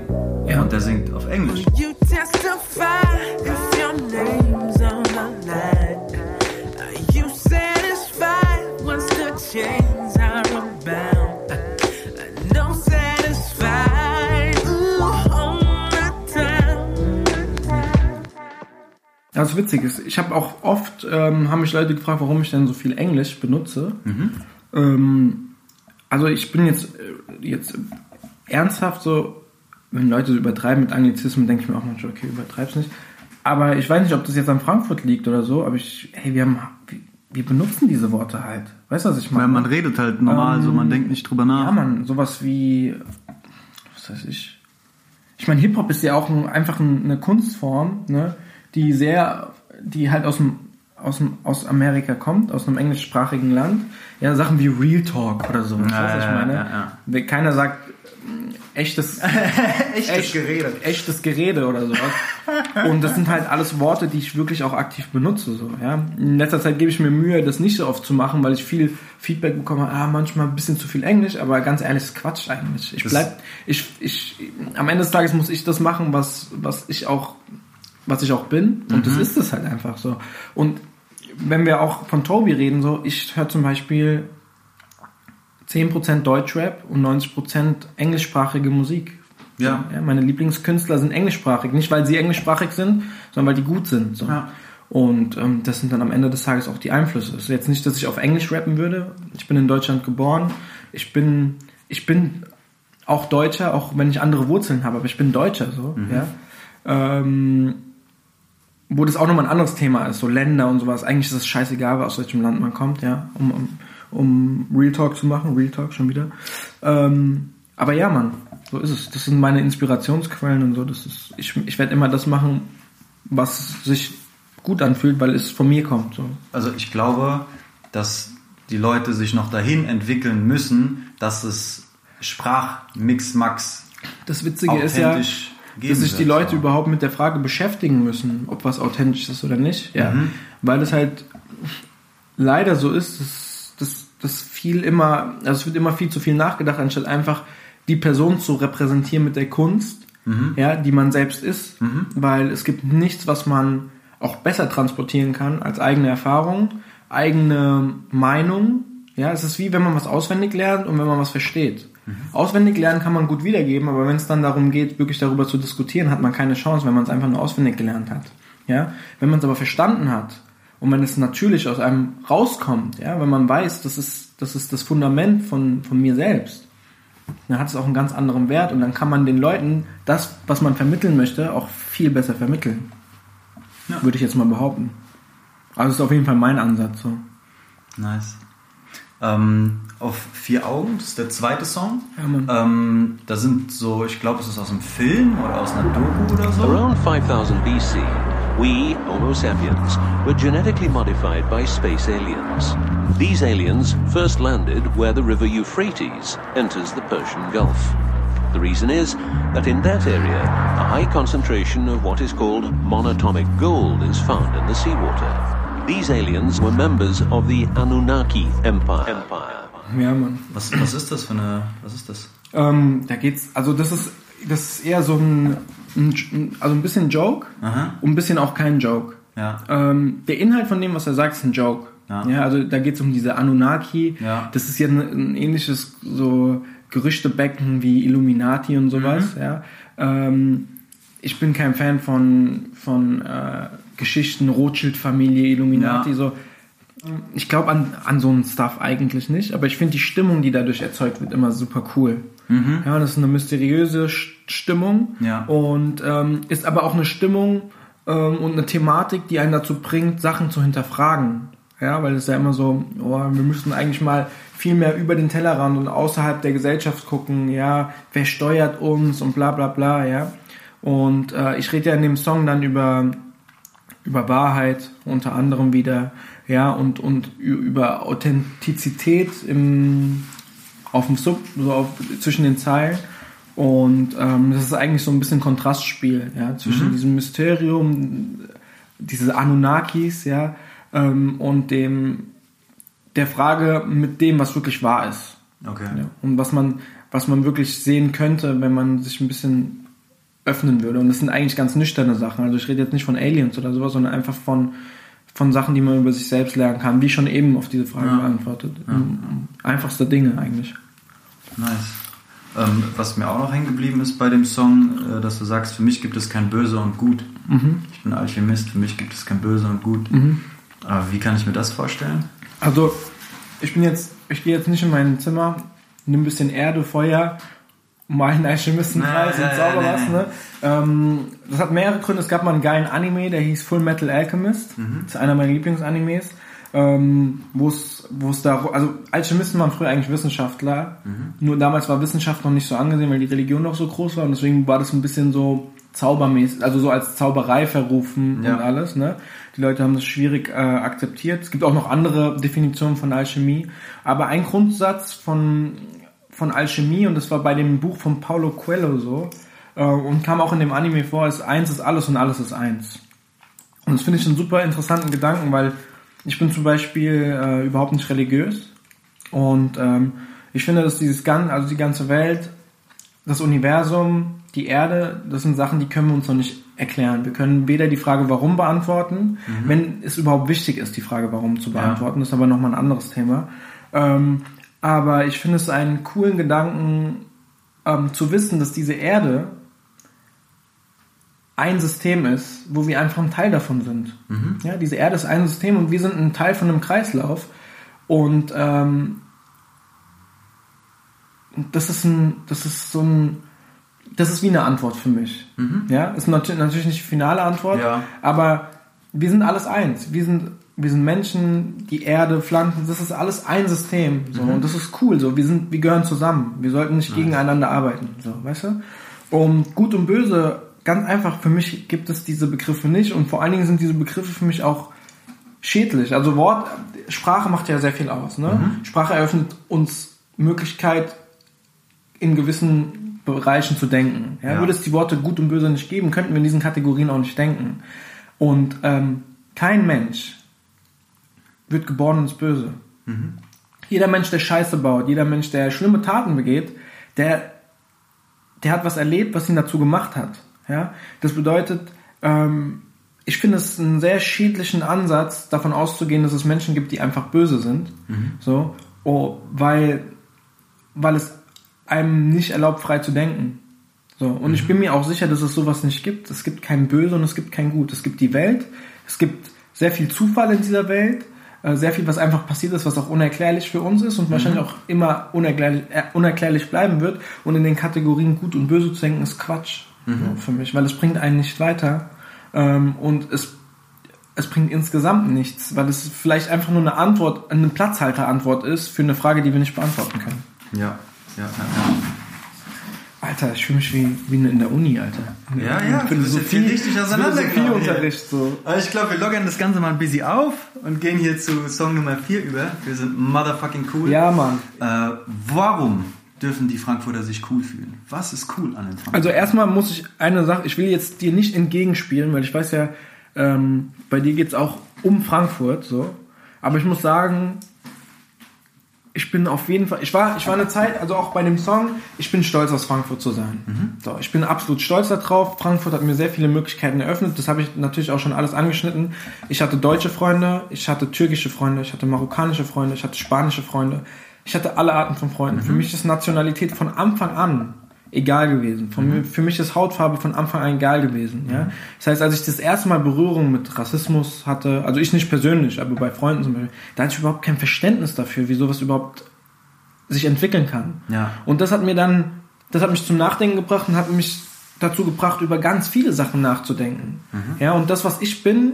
Ja. und der singt auf Englisch. You testify if your name's on the line. Are you satisfied once the chains Das Witzige ist, ich habe auch oft, ähm, haben mich Leute gefragt, warum ich denn so viel Englisch benutze. Ähm, also ich bin jetzt, äh, jetzt ernsthaft so, wenn Leute so übertreiben mit Anglizismen, denke ich mir auch manchmal, okay, übertreib's nicht. Aber ich weiß nicht, ob das jetzt an Frankfurt liegt oder so, aber ich, hey, wir haben, wir, benutzen diese Worte halt. Weißt du, was ich meine? Weil man redet halt normal, so man denkt nicht drüber nach. Ja, man, sowas wie, was weiß ich. Ich meine, Hip-Hop ist ja auch ein, einfach ein, eine Kunstform, ne, die sehr, die halt aus dem, aus dem, aus Amerika kommt, aus einem englischsprachigen Land. Ja, Sachen wie Real Talk oder so. Ja, was ich ja, meine? ja, Keiner sagt mm, echtes, echtes Gerede. echtes Gerede oder sowas. Und das sind halt alles Worte, die ich wirklich auch aktiv benutze. So, ja. In letzter Zeit gebe ich mir Mühe, das nicht so oft zu machen, weil ich viel Feedback bekomme, ah, manchmal ein bisschen zu viel Englisch, aber ganz ehrlich, das ist Quatsch eigentlich. Ich bleib, ich, ich, am Ende des Tages muss ich das machen, was, was ich auch, was ich auch bin. Und das ist es halt einfach so. Und wenn wir auch von Toby reden, so, ich höre zum Beispiel 10% Deutschrap und 90% englischsprachige Musik. Ja. ja. Meine Lieblingskünstler sind englischsprachig. Nicht, weil sie englischsprachig sind, sondern weil die gut sind. So. Ja. Und ähm, das sind dann am Ende des Tages auch die Einflüsse. Es ist jetzt nicht, dass ich auf Englisch rappen würde. Ich bin in Deutschland geboren. Ich bin, ich bin auch Deutscher, auch wenn ich andere Wurzeln habe, aber ich bin Deutscher so. Ja. Ähm, wo das auch nochmal ein anderes Thema ist, so Länder und sowas. Eigentlich ist es scheißegal, aus welchem Land man kommt, ja, um, um, um Real Talk zu machen. Real Talk schon wieder. Ähm, aber ja, Mann, so ist es. Das sind meine Inspirationsquellen und so. Das ist, ich, ich werde immer das machen, was sich gut anfühlt, weil es von mir kommt. So. Also ich glaube, dass die Leute sich noch dahin entwickeln müssen, dass es Sprachmix-Max Das Witzige ist ja, geben dass sich die Leute so. überhaupt mit der Frage beschäftigen müssen, ob was authentisch ist oder nicht. Ja. Mhm. Weil es halt leider so ist, dass, dass, dass viel immer, also es wird immer viel zu viel nachgedacht, anstatt einfach die Person zu repräsentieren mit der Kunst, Mhm. ja, die man selbst ist. Weil es gibt nichts, was man auch besser transportieren kann als eigene Erfahrung, eigene Meinung. Ja, es ist wie wenn man was auswendig lernt und wenn man was versteht. Auswendig lernen kann man gut wiedergeben, aber wenn es dann darum geht, wirklich darüber zu diskutieren, hat man keine Chance, wenn man es einfach nur auswendig gelernt hat. Ja, wenn man es aber verstanden hat und wenn es natürlich aus einem rauskommt, ja, wenn man weiß, das ist das ist das Fundament von von mir selbst, dann hat es auch einen ganz anderen Wert und dann kann man den Leuten das, was man vermitteln möchte, auch viel besser vermitteln. Ja. Würde ich jetzt mal behaupten. Also ist auf jeden Fall mein Ansatz. So. Nice. Ähm, auf vier Augen, das ist der zweite Song. Ja, Mann. ähm, da sind so, ich glaube, es ist aus einem Film oder aus einer Doku oder so. Around 5000 BC, we, Homo sapiens, were genetically modified by space aliens. These aliens first landed where the river Euphrates enters the Persian Gulf. The reason is that in that area, a high concentration of what is called monatomic gold is found in the seawater. These aliens were members of the Anunnaki Empire. Empire. Ja, Mann. Was, was ist das für eine, was ist das? Ähm, da geht's, also das ist, das ist eher so ein, ein also ein bisschen Joke Aha. und ein bisschen auch kein Joke. Ja. Ähm, der Inhalt von dem, was er sagt, ist ein Joke. Ja. Ja, also da geht es um diese Anunnaki. Ja. Das ist ja ein, ein ähnliches so Gerüchtebecken wie Illuminati und sowas. Mhm. Ja. Ähm, ich bin kein Fan von, von äh, Geschichten, Rothschild-Familie, Illuminati, Ja. so. Ich glaube an, an so einen Stuff eigentlich nicht, aber ich finde die Stimmung, die dadurch erzeugt wird, immer super cool. Ja, das ist eine mysteriöse St- Stimmung Mhm. Ja. und ähm, ist aber auch eine Stimmung ähm, und eine Thematik, die einen dazu bringt, Sachen zu hinterfragen. Ja, weil es ja immer so, oh, wir müssen eigentlich mal viel mehr über den Tellerrand und außerhalb der Gesellschaft gucken, ja, wer steuert uns und bla bla bla, ja. Und äh, ich rede ja in dem Song dann über über Wahrheit unter anderem wieder, ja, und, und über Authentizität im, auf dem Sub, so auf, zwischen den Zeilen. Und ähm, das ist eigentlich so ein bisschen Kontrastspiel, ja, zwischen diesem Mysterium, diese Anunnakis, ja, ähm, und dem, der Frage mit dem, was wirklich wahr ist. Okay. Ja, und was man, was man wirklich sehen könnte, wenn man sich ein bisschen öffnen würde. Und das sind eigentlich ganz nüchterne Sachen. Also ich rede jetzt nicht von Aliens oder sowas, sondern einfach von, von Sachen, die man über sich selbst lernen kann, wie schon eben auf diese Frage Ja. beantwortet. Einfachste Dinge eigentlich. Nice. Ähm, was mir auch noch hängen geblieben ist bei dem Song, äh, dass du sagst, für mich gibt es kein Böse und Gut. Mhm. Ich bin Alchemist, für mich gibt es kein Böse und Gut. Aber wie kann ich mir das vorstellen? Also ich bin jetzt, ich gehe jetzt nicht in mein Zimmer, nimm ein bisschen Erde, Feuer, mal einen Alchemistenkreis Nee, und nee, zauber nee, was, nee. ne? Ähm, das hat mehrere Gründe. Es gab mal einen geilen Anime, der hieß Full Metal Alchemist. Das ist einer meiner Lieblingsanimes. Ähm, wo es, wo es da, also Alchemisten waren früher eigentlich Wissenschaftler. Nur damals war Wissenschaft noch nicht so angesehen, weil die Religion noch so groß war und deswegen war das ein bisschen so zaubermäßig, also so als Zauberei verrufen Ja. und alles, ne? Die Leute haben das schwierig äh, akzeptiert. Es gibt auch noch andere Definitionen von Alchemie, aber ein Grundsatz von von Alchemie und das war bei dem Buch von Paulo Coelho so äh, und kam auch in dem Anime vor, ist eins ist alles und alles ist eins. Und das finde ich einen super interessanten Gedanken, weil ich bin zum Beispiel äh, überhaupt nicht religiös und ähm, ich finde, dass dieses ganze, also die ganze Welt, das Universum, die Erde, das sind Sachen, die können wir uns noch nicht erklären. Wir können weder die Frage warum beantworten, wenn es überhaupt wichtig ist, die Frage warum zu beantworten, das ist aber nochmal ein anderes Thema. Ähm, Aber ich finde es einen coolen Gedanken, ähm, zu wissen, dass diese Erde ein System ist, wo wir einfach ein Teil davon sind. Ja, diese Erde ist ein System und wir sind ein Teil von einem Kreislauf. Und ähm, das ist ein, das ist so ein, das ist wie eine Antwort für mich. Ja, ist nat natürlich nicht die finale Antwort, Ja. aber wir sind alles eins. Wir sind, wir sind Menschen, die Erde, Pflanzen, das ist alles ein System. So. Und das ist cool. So. Wir, sind, wir gehören zusammen. Wir sollten nicht gegeneinander arbeiten. So, weißt du? Und gut und böse, ganz einfach, für mich gibt es diese Begriffe nicht. Und vor allen Dingen sind diese Begriffe für mich auch schädlich. Also Wort, Sprache macht ja sehr viel aus. Ne? Sprache eröffnet uns Möglichkeit, in gewissen Bereichen zu denken. Ja? Ja. Würde es die Worte gut und böse nicht geben, könnten wir in diesen Kategorien auch nicht denken. Und ähm, kein Mensch wird geboren ins Böse. Jeder Mensch, der Scheiße baut, jeder Mensch, der schlimme Taten begeht, der, der hat was erlebt, was ihn dazu gemacht hat. Ja? Das bedeutet, ähm, ich finde es einen sehr schädlichen Ansatz, davon auszugehen, dass es Menschen gibt, die einfach böse sind. So, oh, weil, weil es einem nicht erlaubt, frei zu denken. So, und ich bin mir auch sicher, dass es sowas nicht gibt. Es gibt kein Böse und es gibt kein Gut. Es gibt die Welt, es gibt sehr viel Zufall in dieser Welt, sehr viel, was einfach passiert ist, was auch unerklärlich für uns ist und wahrscheinlich auch immer unerklärlich, äh, unerklärlich bleiben wird. Und in den Kategorien Gut und Böse zu denken, ist Quatsch so, für mich, weil es bringt einen nicht weiter. Ähm, und es es bringt insgesamt nichts, weil es vielleicht einfach nur eine Antwort, eine Platzhalterantwort ist für eine Frage, die wir nicht beantworten können. Ja, ja, ja. Alter, ich fühle mich wie, wie in der Uni, Alter. Ja, ja, Philosophie, Philosophie richtig auseinandergenommen. Philosophieunterricht so. Aber ich glaube, wir lockern das Ganze mal ein bisschen auf und gehen hier zu Song Nummer 4 über. Wir sind motherfucking cool. Ja, Mann. Äh, warum dürfen die Frankfurter sich cool fühlen? Was ist cool an den Frankfurtern? Also erstmal muss ich eine Sache, ich will jetzt dir nicht entgegenspielen, weil ich weiß ja, ähm, bei dir geht's auch um Frankfurt, so. Aber ich muss sagen, ich bin auf jeden Fall, ich war, ich war eine Zeit, also auch bei dem Song, ich bin stolz aus Frankfurt zu sein. So, ich bin absolut stolz darauf. Frankfurt hat mir sehr viele Möglichkeiten eröffnet. Das habe ich natürlich auch schon alles angeschnitten. Ich hatte deutsche Freunde, ich hatte türkische Freunde, ich hatte marokkanische Freunde, ich hatte spanische Freunde. Ich hatte alle Arten von Freunden. Für mich ist Nationalität von Anfang an egal gewesen. Von mir, für mich ist Hautfarbe von Anfang an egal gewesen. Ja? Das heißt, als ich das erste Mal Berührung mit Rassismus hatte, also ich nicht persönlich, aber bei Freunden zum Beispiel, da hatte ich überhaupt kein Verständnis dafür, wie sowas überhaupt sich entwickeln kann. Ja. Und das hat mir dann, das hat mich zum Nachdenken gebracht und hat mich dazu gebracht, über ganz viele Sachen nachzudenken. Ja, und das, was ich bin,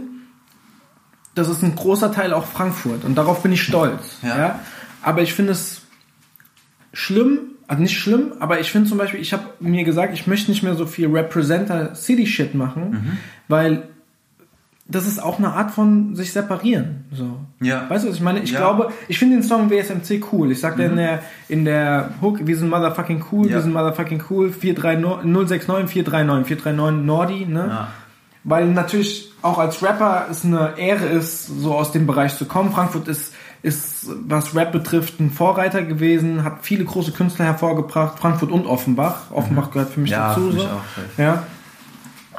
das ist ein großer Teil auch Frankfurt und darauf bin ich stolz. Ja. Ja. Aber ich finde es schlimm, also nicht schlimm, aber ich finde zum Beispiel, ich habe mir gesagt, ich möchte nicht mehr so viel Representer City Shit machen, Mhm. weil das ist auch eine Art von sich separieren. So. Ja. Weißt du, was ich meine? Ich Ja. glaube, ich finde den Song WSMC cool. Ich sagte in der in der Hook, wir sind motherfucking cool, Ja. wir sind motherfucking cool, 439 069 439 439 Nordi, ne? Ja. Weil natürlich auch als Rapper es eine Ehre ist, so aus dem Bereich zu kommen. Frankfurt ist, ist, was Rap betrifft, ein Vorreiter gewesen, hat viele große Künstler hervorgebracht, Frankfurt und Offenbach. Offenbach gehört für mich Mhm. Ja, dazu. für mich so. auch, Ja.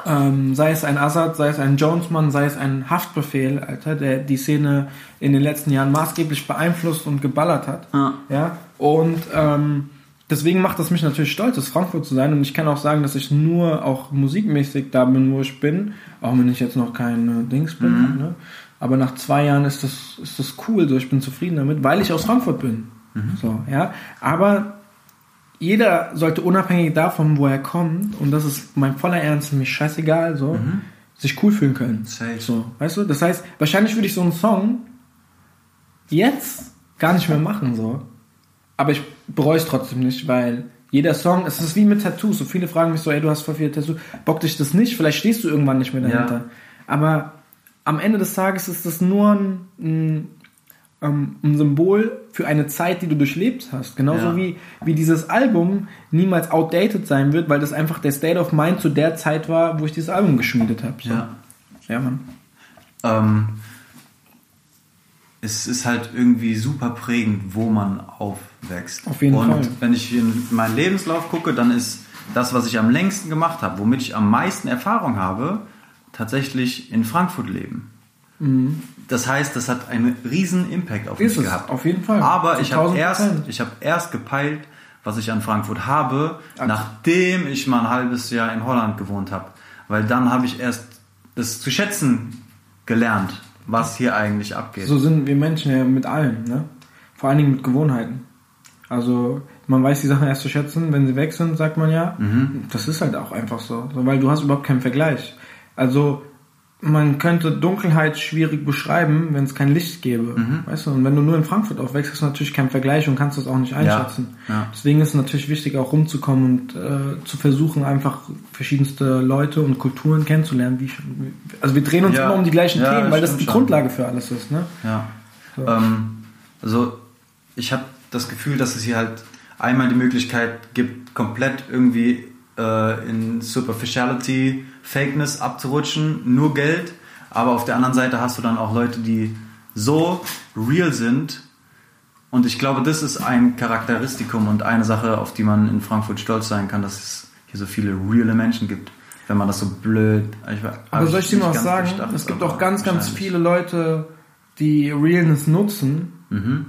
Ähm, sei es ein Assad, sei es ein Jonesmann, sei es ein Haftbefehl, Alter, der die Szene in den letzten Jahren maßgeblich beeinflusst und geballert hat. Ja. Ja. Und ähm, deswegen macht das mich natürlich stolz, aus Frankfurt zu sein. Und ich kann auch sagen, dass ich nur auch musikmäßig da bin, wo ich bin, auch wenn ich jetzt noch kein äh, Dings bin. Ne? Aber nach zwei Jahren ist das, ist das cool, so ich bin zufrieden damit, weil ich aus Frankfurt bin. So, ja. Aber jeder sollte unabhängig davon, wo er kommt, und das ist mein voller Ernst, mir scheißegal, so, sich cool fühlen können. Safe. So, weißt du? Das heißt, wahrscheinlich würde ich so einen Song jetzt gar nicht mehr machen, so. Aber ich bereue es trotzdem nicht, weil jeder Song, es ist wie mit Tattoos. So viele fragen mich so, ey, du hast voll viele Tattoos. Bock dich das nicht? Vielleicht stehst du irgendwann nicht mehr dahinter. Ja. Aber am Ende des Tages ist das nur ein, ein, ähm, ein Symbol für eine Zeit, die du durchlebt hast. Genauso Ja. wie, wie dieses Album niemals outdated sein wird, weil das einfach der State of Mind zu der Zeit war, wo ich dieses Album geschmiedet habe. So. Ja. ja, Mann. ähm, es ist halt irgendwie super prägend, wo man aufwächst. Auf jeden Und Fall. wenn ich in meinen Lebenslauf gucke, dann ist das, was ich am längsten gemacht habe, womit ich am meisten Erfahrung habe, tatsächlich in Frankfurt leben. Das heißt, das hat einen riesen Impact auf Ist mich es, gehabt. auf jeden Fall. Aber ich habe 1000%. erst, ich habe erst gepeilt, was ich an Frankfurt habe, nachdem ich mal ein halbes Jahr in Holland gewohnt habe. Weil dann habe ich erst das zu schätzen gelernt, was hier eigentlich abgeht. So sind wir Menschen ja mit allem, ne? Vor allen Dingen mit Gewohnheiten. Also man weiß die Sachen erst zu schätzen, wenn sie weg sind, sagt man ja. Das ist halt auch einfach so, so, weil du hast überhaupt keinen Vergleich. Also man könnte Dunkelheit schwierig beschreiben, wenn es kein Licht gäbe. Weißt du? Und wenn du nur in Frankfurt aufwächst, hast du natürlich keinen Vergleich und kannst das auch nicht einschätzen. ja. Deswegen ist es natürlich wichtig, auch rumzukommen und äh, zu versuchen, einfach verschiedenste Leute und Kulturen kennenzulernen. Wie, also wir drehen uns Ja. immer um die gleichen Ja, Themen, weil das die schon. Grundlage für alles ist. Ne? Ja. Ähm, also ich habe das Gefühl, dass es hier halt einmal die Möglichkeit gibt, komplett irgendwie äh, in Superficiality, Fakeness abzurutschen, nur Geld. Aber auf der anderen Seite hast du dann auch Leute, die so real sind. Und ich glaube, das ist ein Charakteristikum und eine Sache, auf die man in Frankfurt stolz sein kann, dass es hier so viele reale Menschen gibt. Wenn man das so blöd. Ich, Aber soll ich dir mal was sagen? es gibt auch ganz, ganz viele Leute, die Realness nutzen Mhm.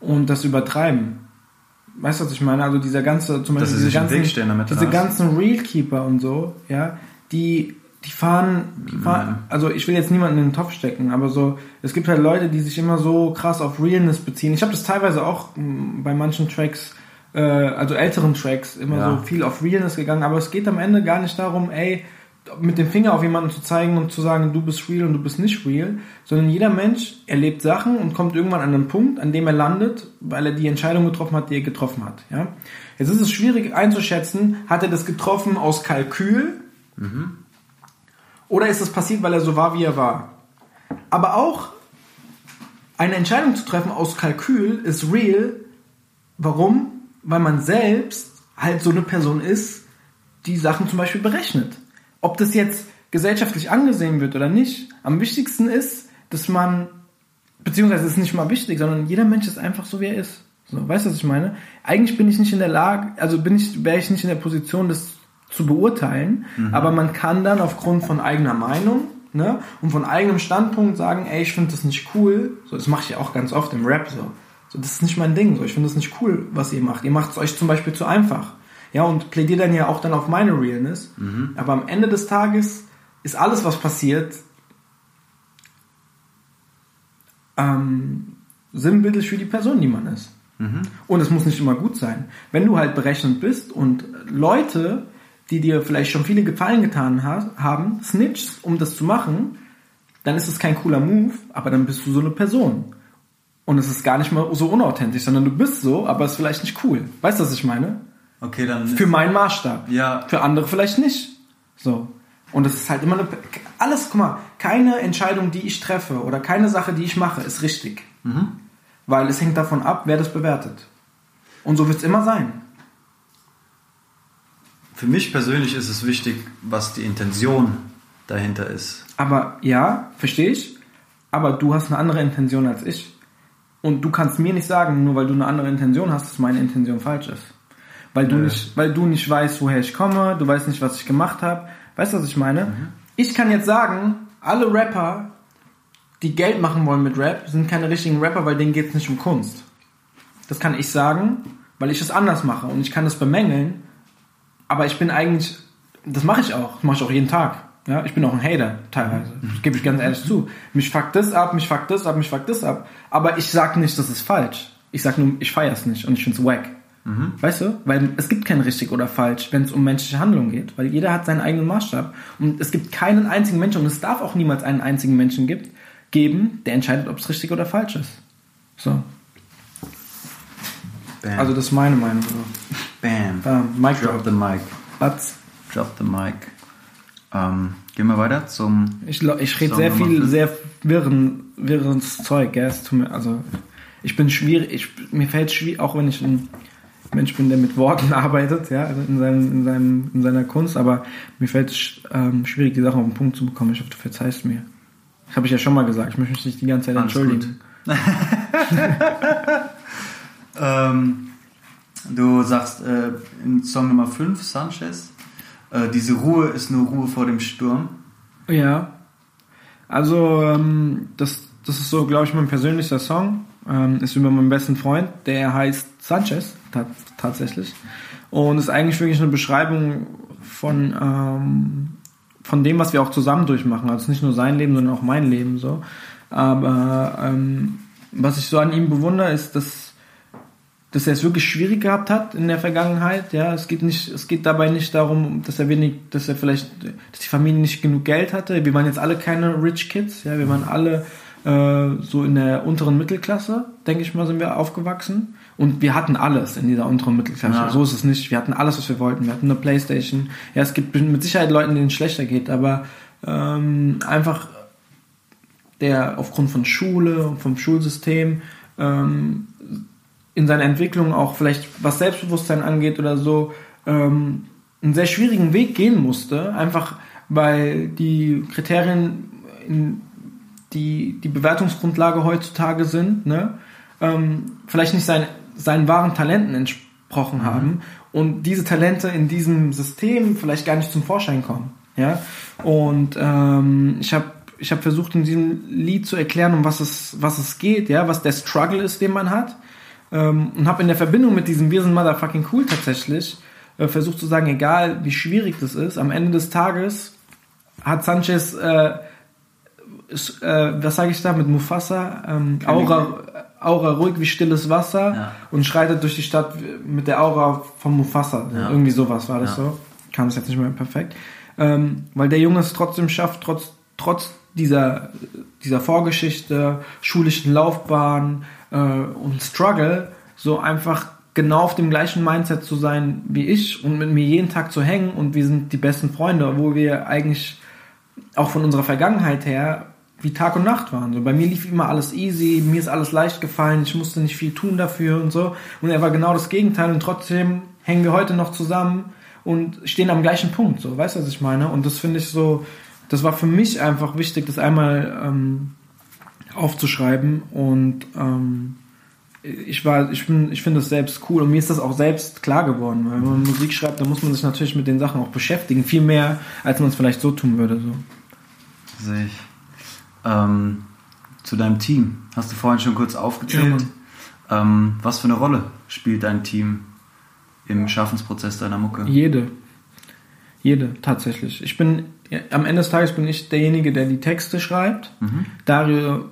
und das übertreiben. Weißt du, was ich meine? Also dieser ganze, zum Beispiel diese ganzen, stehen diese ganzen Realkeeper und so, ja, die, die fahren, die fahren, also ich will jetzt niemanden in den Topf stecken, aber so, es gibt halt Leute, die sich immer so krass auf Realness beziehen. Ich habe das teilweise auch mh, bei manchen Tracks, äh, also älteren Tracks, immer Ja. so viel auf Realness gegangen, aber es geht am Ende gar nicht darum, ey, mit dem Finger auf jemanden zu zeigen und zu sagen, du bist real und du bist nicht real, sondern jeder Mensch erlebt Sachen und kommt irgendwann an einen Punkt, an dem er landet, weil er die Entscheidung getroffen hat, die er getroffen hat. Ja? Jetzt ist es schwierig einzuschätzen, hat er das getroffen aus Kalkül oder ist es passiert, weil er so war, wie er war. Aber auch eine Entscheidung zu treffen aus Kalkül ist real. Warum? Weil man selbst halt so eine Person ist, die Sachen zum Beispiel berechnet. Ob das jetzt gesellschaftlich angesehen wird oder nicht, am wichtigsten ist, dass man, beziehungsweise es ist nicht mal wichtig, sondern jeder Mensch ist einfach so, wie er ist. So, weißt du, was ich meine? Eigentlich bin ich nicht in der Lage, also bin ich, wäre ich nicht in der Position, das zu beurteilen, aber man kann dann aufgrund von eigener Meinung ne, und von eigenem Standpunkt sagen, ey, ich finde das nicht cool. So, das mache ich ja auch ganz oft im Rap so. So, das ist nicht mein Ding. So, ich finde das nicht cool, was ihr macht. Ihr macht es euch zum Beispiel zu einfach. Ja, und plädiert dann ja auch dann auf meine Realness. Aber am Ende des Tages ist alles, was passiert, ähm, sinnbildlich für die Person, die man ist. Und es muss nicht immer gut sein. Wenn du halt berechnend bist und Leute, die dir vielleicht schon viele Gefallen getan ha haben, snitchst, um das zu machen, dann ist es kein cooler Move, aber dann bist du so eine Person. Und es ist gar nicht mal so unauthentisch, sondern du bist so, aber es ist vielleicht nicht cool. Weißt du, was ich meine? Okay, dann. Für meinen Maßstab. Ja. Für andere vielleicht nicht. So. Und es ist halt immer eine. Alles, guck mal, keine Entscheidung, die ich treffe oder keine Sache, die ich mache, ist richtig. Weil es hängt davon ab, wer das bewertet. Und so wird es immer sein. Für mich persönlich ist es wichtig, was die Intention dahinter ist. Aber ja, verstehe ich. Aber du hast eine andere Intention als ich. Und du kannst mir nicht sagen, nur weil du eine andere Intention hast, dass meine Intention falsch ist. Weil du, Nö. nicht, weil du nicht weißt, woher ich komme, du weißt nicht, was ich gemacht habe. Weißt du, was ich meine? Ich kann jetzt sagen, alle Rapper, die Geld machen wollen mit Rap, sind keine richtigen Rapper, weil denen geht es nicht um Kunst. Das kann ich sagen, weil ich es anders mache. Und ich kann das bemängeln, aber ich bin eigentlich, das mache ich auch, das mache ich auch jeden Tag. Ja, ich bin auch ein Hater teilweise. Das gebe ich ganz ehrlich zu. Mich fuckt das ab, mich fuckt das ab, mich fuckt das ab. Aber ich sag nicht, das ist falsch. Ich sag nur, ich feier's nicht und ich find's wack. Weißt du? Weil es gibt kein richtig oder falsch, wenn es um menschliche Handlung geht. Weil jeder hat seinen eigenen Maßstab. Und es gibt keinen einzigen Menschen, und es darf auch niemals einen einzigen Menschen gibt, geben, der entscheidet, ob es richtig oder falsch ist. So. Bam. Also das ist meine Meinung. Bam. Bam. Mic Drop drop. the mic. Batz. Drop the mic. Ähm, gehen wir weiter zum. Ich, ich rede sehr viel, sehr wirren, wirres Zeug, gell? Es tut mir, also, ich bin schwierig, ich, mir fällt schwierig, auch wenn ich ein Mensch bin, der mit Worten arbeitet, ja, also in, seinem, in, seinem, in seiner Kunst, aber mir fällt es ähm, schwierig, die Sachen auf den Punkt zu bekommen. Ich hoffe, du verzeihst mir. Das habe ich ja schon mal gesagt, ich möchte mich nicht die ganze Zeit Alles entschuldigen. Ähm, du sagst äh, in Song Nummer 5, Sanchez, äh, diese Ruhe ist nur Ruhe vor dem Sturm. Ja. Also, ähm, das, das ist so, glaube ich, mein persönlichster Song. Ähm, ist über meinen besten Freund, der heißt Sanchez, tatsächlich. Und ist eigentlich wirklich eine Beschreibung von, ähm, von dem, was wir auch zusammen durchmachen. Also nicht nur sein Leben, sondern auch mein Leben so. Aber ähm, was ich so an ihm bewundere, ist, dass, dass er es wirklich schwierig gehabt hat in der Vergangenheit. Ja, es geht nicht, es geht dabei nicht darum, dass er wenig, dass er vielleicht, dass die Familie nicht genug Geld hatte. Wir waren jetzt alle keine Rich Kids. Ja, wir waren alle äh, so in der unteren Mittelklasse, denke ich mal, sind wir aufgewachsen. Und wir hatten alles in dieser unteren Mittelklasse. Ja. So ist es nicht. Wir hatten alles, was wir wollten. Wir hatten eine Playstation. Ja, es gibt mit Sicherheit Leuten, denen es schlechter geht, aber ähm, einfach der aufgrund von Schule und vom Schulsystem ähm, in seiner Entwicklung auch vielleicht was Selbstbewusstsein angeht oder so ähm, einen sehr schwierigen Weg gehen musste, einfach weil die Kriterien, in, die die Bewertungsgrundlage heutzutage sind, ne, ähm, vielleicht nicht sein, seinen wahren Talenten entsprochen haben und diese Talente in diesem System vielleicht gar nicht zum Vorschein kommen. Ja? Und ähm, ich habe ich hab versucht, in diesem Lied zu erklären, um was es, was es geht, ja, was der Struggle ist, den man hat. Ähm, und habe in der Verbindung mit diesem Wir sind motherfucking cool tatsächlich äh, versucht zu sagen, egal wie schwierig das ist, am Ende des Tages hat Sanchez, äh, äh, was sage ich da, mit Mufasa, ähm, Aura, Aura ruhig wie stilles Wasser Ja. und schreitet durch die Stadt mit der Aura von Mufasa. Ja. Irgendwie sowas war das Ja. so. Kam es jetzt nicht mehr perfekt. Ähm, weil der Junge es trotzdem schafft, trotz, trotz dieser, dieser Vorgeschichte, schulischen Laufbahn äh, und Struggle, so einfach genau auf dem gleichen Mindset zu sein wie ich und mit mir jeden Tag zu hängen und wir sind die besten Freunde, obwohl wir eigentlich auch von unserer Vergangenheit her wie Tag und Nacht waren. So, bei mir lief immer alles easy, mir ist alles leicht gefallen, ich musste nicht viel tun dafür und so. Und er war genau das Gegenteil und trotzdem hängen wir heute noch zusammen und stehen am gleichen Punkt. So, weißt du, was ich meine? Und das finde ich so, das war für mich einfach wichtig, das einmal ähm, aufzuschreiben und ähm, ich war, ich bin, ich finde das selbst cool und mir ist das auch selbst klar geworden, weil wenn man Musik schreibt, dann muss man sich natürlich mit den Sachen auch beschäftigen, viel mehr, als man es vielleicht so tun würde. So. Sehe ich. Ähm, zu deinem Team. Hast du vorhin schon kurz aufgezählt. ähm, was für eine Rolle spielt dein Team im Schaffensprozess deiner Mucke? Jede. Jede, tatsächlich. Ich bin, am Ende des Tages bin ich derjenige, der die Texte schreibt. Dario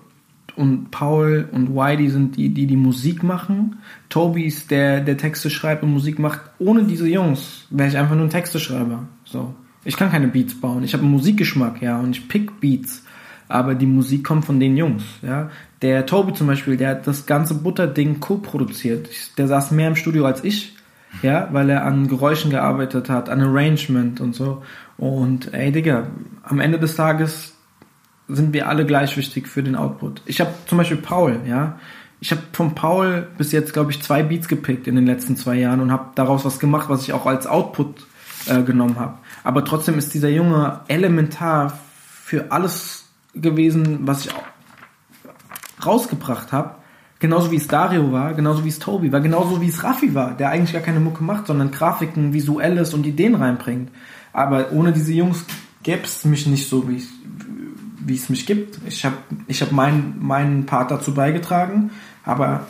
und Paul und Whitey sind die, die die Musik machen. Toby ist der, der Texte schreibt und Musik macht. Ohne diese Jungs wäre ich einfach nur ein Texteschreiber. So. Ich kann keine Beats bauen. Ich habe einen Musikgeschmack, ja, und ich pick Beats. Aber die Musik kommt von den Jungs, ja. Der Toby zum Beispiel, der hat das ganze Butterding co-produziert. Der saß mehr im Studio als ich ja, weil er an Geräuschen gearbeitet hat, an Arrangement und so. Und ey, Digga, am Ende des Tages sind wir alle gleich wichtig für den Output. Ich habe zum Beispiel Paul, ja. Ich habe von Paul bis jetzt, glaube ich, zwei Beats gepickt in den letzten zwei Jahren und habe daraus was gemacht, was ich auch als Output äh, genommen habe. Aber trotzdem ist dieser Junge elementar für alles gewesen, was ich rausgebracht habe. Genauso wie es Dario war, genauso wie es Tobi war, genauso wie es Raffi war, der eigentlich gar keine Mucke macht, sondern Grafiken, Visuelles und Ideen reinbringt. Aber ohne diese Jungs gäbe es mich nicht so, wie wie es mich gibt. Ich habe ich hab meinen meinen Part dazu beigetragen, aber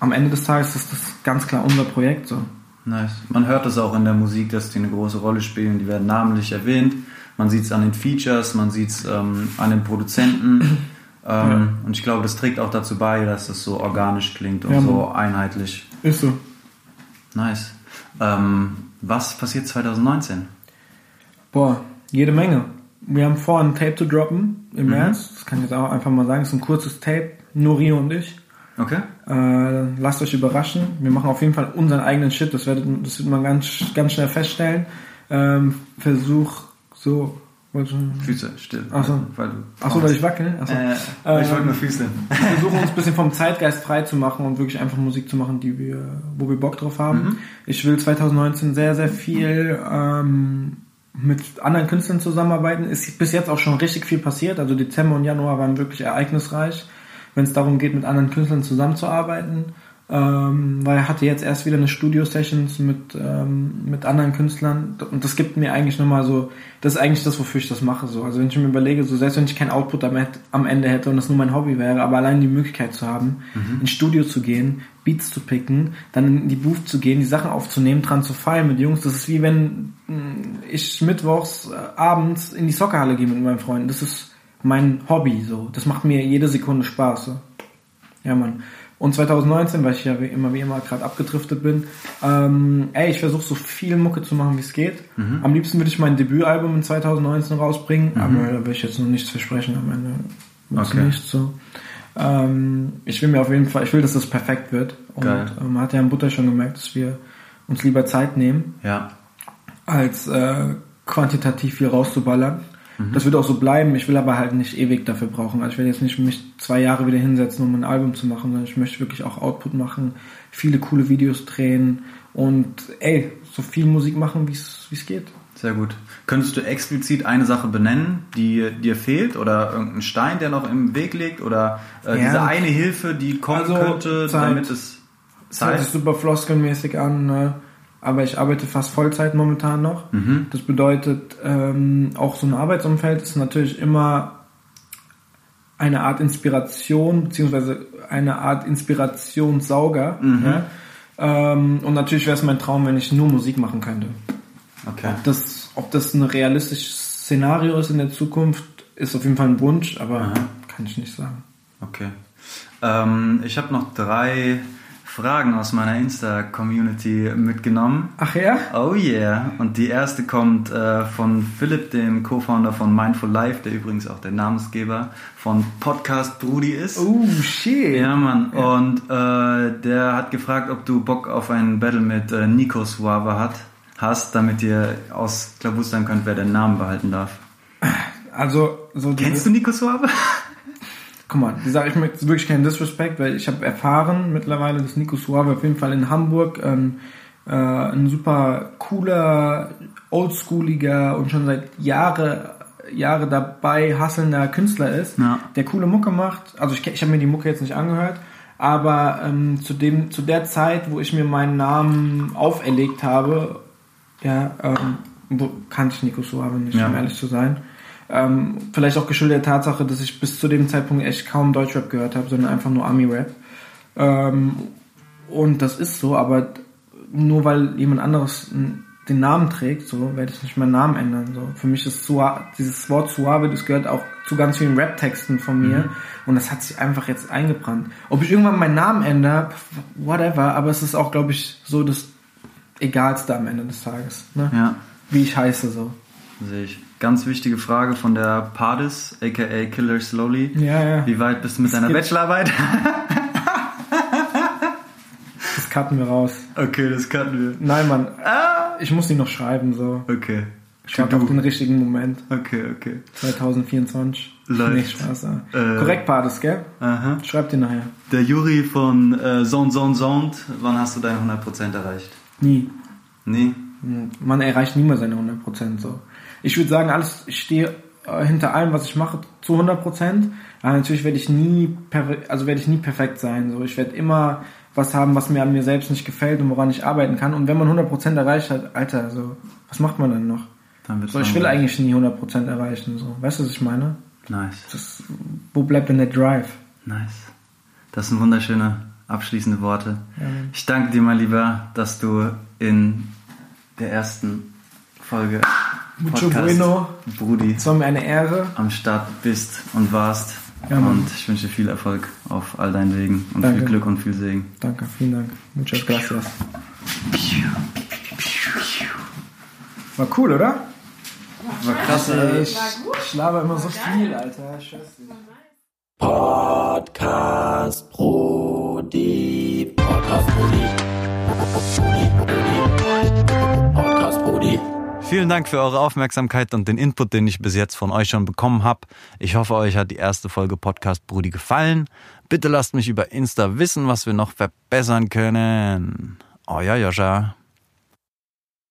am Ende des Tages ist das ganz klar unser Projekt so. Nice. Man hört es auch in der Musik, dass die eine große Rolle spielen. Die werden namentlich erwähnt. Man sieht es an den Features, man sieht es ähm, an den Produzenten. ähm, Und ich glaube, das trägt auch dazu bei, dass es so organisch klingt und Ja, so einheitlich. Ist so. Nice. Ähm, was passiert 2019? Boah, jede Menge. Wir haben vor, ein Tape zu droppen im März. Das kann ich jetzt auch einfach mal sagen. Es ist ein kurzes Tape, nur Rio und ich. Okay. Äh, lasst euch überraschen. Wir machen auf jeden Fall unseren eigenen Shit. Das, werdet, das wird man ganz, ganz schnell feststellen. Ähm, Versuch so. wollte ich- Füße still. Ach so. Weil du Achso, weil ich wackel. Achso. Äh, ich wollte nur Füße. Wir versuchen uns ein bisschen vom Zeitgeist frei zu machen und wirklich einfach Musik zu machen, die wir, wo wir Bock drauf haben. Ich will 2019 sehr, sehr viel ähm, mit anderen Künstlern zusammenarbeiten. Ist bis jetzt auch schon richtig viel passiert. Also Dezember und Januar waren wirklich ereignisreich, wenn es darum geht, mit anderen Künstlern zusammenzuarbeiten. Ähm, weil er hatte jetzt erst wieder eine Studio-Sessions mit, ähm, mit anderen Künstlern und das gibt mir eigentlich nochmal so, das ist eigentlich das, wofür ich das mache. So. Also wenn ich mir überlege, so selbst wenn ich kein Output am, Ende hätte und das nur mein Hobby wäre, aber allein die Möglichkeit zu haben, ins Studio zu gehen, Beats zu picken, dann in die Booth zu gehen, die Sachen aufzunehmen, dran zu feiern mit Jungs, das ist wie wenn mh, ich mittwochs äh, abends in die Soccerhalle gehe mit meinen Freunden. Das ist mein Hobby, so. Das macht mir jede Sekunde Spaß. So. Ja, Mann. Und 2019, weil ich ja wie immer wie immer gerade abgedriftet bin, ähm, ey, ich versuche so viel Mucke zu machen, wie es geht. Am liebsten würde ich mein Debütalbum in 2019 rausbringen, aber da will ich jetzt noch nichts versprechen am Ende. Okay. Nicht so. Ähm, ich will mir auf jeden Fall, ich will, dass das perfekt wird. Und Geil. ähm, man hat ja in Butter schon gemerkt, dass wir uns lieber Zeit nehmen, Ja. als äh, quantitativ viel rauszuballern. Das wird auch so bleiben. Ich will aber halt nicht ewig dafür brauchen. Also ich werde jetzt nicht mich zwei Jahre wieder hinsetzen, um ein Album zu machen, sondern ich möchte wirklich auch Output machen, viele coole Videos drehen und ey, so viel Musik machen, wie es geht. Sehr gut. Könntest du explizit eine Sache benennen, die dir fehlt oder irgendein Stein, der noch im Weg liegt oder äh, Ja. diese eine Hilfe, die kommen Also, könnte, Zeit. damit es Das hört sich Zeit? super floskelmäßig an, ne? Aber ich arbeite fast Vollzeit momentan noch. Das bedeutet, ähm, auch so ein Arbeitsumfeld ist natürlich immer eine Art Inspiration, beziehungsweise eine Art Inspirationssauger. Ja? Ähm, und natürlich wäre es mein Traum, wenn ich nur Musik machen könnte. Okay. Ob das, ob das ein realistisches Szenario ist in der Zukunft, ist auf jeden Fall ein Wunsch, aber kann ich nicht sagen. Okay. Ähm, ich habe noch drei Fragen aus meiner Insta-Community mitgenommen. Ach ja? Oh yeah. Und die erste kommt äh, von Philipp, dem Co-Founder von Mindful Life, der übrigens auch der Namensgeber von Podcast Brudi ist. Oh, shit. Ja, Mann. Und äh, der hat gefragt, ob du Bock auf ein Battle mit äh, Nico Suave hat, hast, damit ihr ausklabustern könnt, wer den Namen behalten darf. Also, so Kennst du Nico Suave? Guck mal, die Sache, ich möchte wirklich keinen Disrespect, weil ich habe erfahren mittlerweile, dass Nico Suave auf jeden Fall in Hamburg ähm, äh, ein super cooler, oldschooliger und schon seit Jahre Jahre dabei hasselnder Künstler ist, Ja. der coole Mucke macht. Also ich, ich habe mir die Mucke jetzt nicht angehört, aber ähm, zu dem zu der Zeit, wo ich mir meinen Namen auferlegt habe, ja, ähm, wo, kannte ich Nico Suave nicht, Ja. um ehrlich zu sein. Ähm, vielleicht auch geschuldet der Tatsache, dass ich bis zu dem Zeitpunkt echt kaum Deutschrap gehört habe, sondern einfach nur Ami-Rap. Ähm, und das ist so, aber nur weil jemand anderes den Namen trägt, so werde ich nicht meinen Namen ändern. So. Für mich ist Sua dieses Wort Suave, das gehört auch zu ganz vielen Rap-Texten von mir und das hat sich einfach jetzt eingebrannt. Ob ich irgendwann meinen Namen ändere, whatever, aber es ist auch, glaube ich, so das Egalste am Ende des Tages. Ne? Ja, Wie ich heiße so. sehe ich. Ganz wichtige Frage von der Pardis, aka Killer Slowly. Ja, ja. Wie weit bist du mit deiner gibt- Bachelorarbeit? Das cutten wir raus. okay, das kannten wir. Nein, Mann. Ich muss die noch schreiben, so. Okay. Ich warte auf den richtigen Moment. Okay, okay. 2024. Läuft. Nee, Spaß. Äh. Korrekt, Pades, gell? Aha. Schreib dir nachher. Der Juri von äh, Zone Zone Zoned, wann hast du deine 100% erreicht? Nie. Nee? Man erreicht niemals seine 100% so. Ich würde sagen, alles, ich stehe äh, hinter allem, was ich mache, zu 100%. Aber natürlich werde ich nie, also werde ich nie perfekt sein. So, ich werde immer was haben, was mir an mir selbst nicht gefällt und woran ich arbeiten kann. Und wenn man 100% erreicht hat, Alter, so, was macht man dann noch? Dann So, ich will eigentlich nie 100% erreichen. So, weißt du, was ich meine? Nice. Das, wo bleibt denn der Drive? Nice. Das sind wunderschöne abschließende Worte. Ich danke dir, mein Lieber, dass du in der ersten Folge Mucho bueno. Brudi Es war mir eine Ehre. am Start bist und warst. Ja, und ich wünsche dir viel Erfolg auf all deinen Wegen und Danke. viel Glück und viel Segen. Danke, vielen Dank. Muchas gracias. War cool, oder? War krass, Ey, ich, ich laber immer so viel, Alter. Scheiße. Podcast Brody. Podcast Brody. Podcast Brody. Vielen Dank für eure Aufmerksamkeit und den Input, den ich bis jetzt von euch schon bekommen habe. Ich hoffe, euch hat die erste Folge Podcast Brudi gefallen. Bitte lasst mich über Insta wissen, was wir noch verbessern können. Euer Joscha.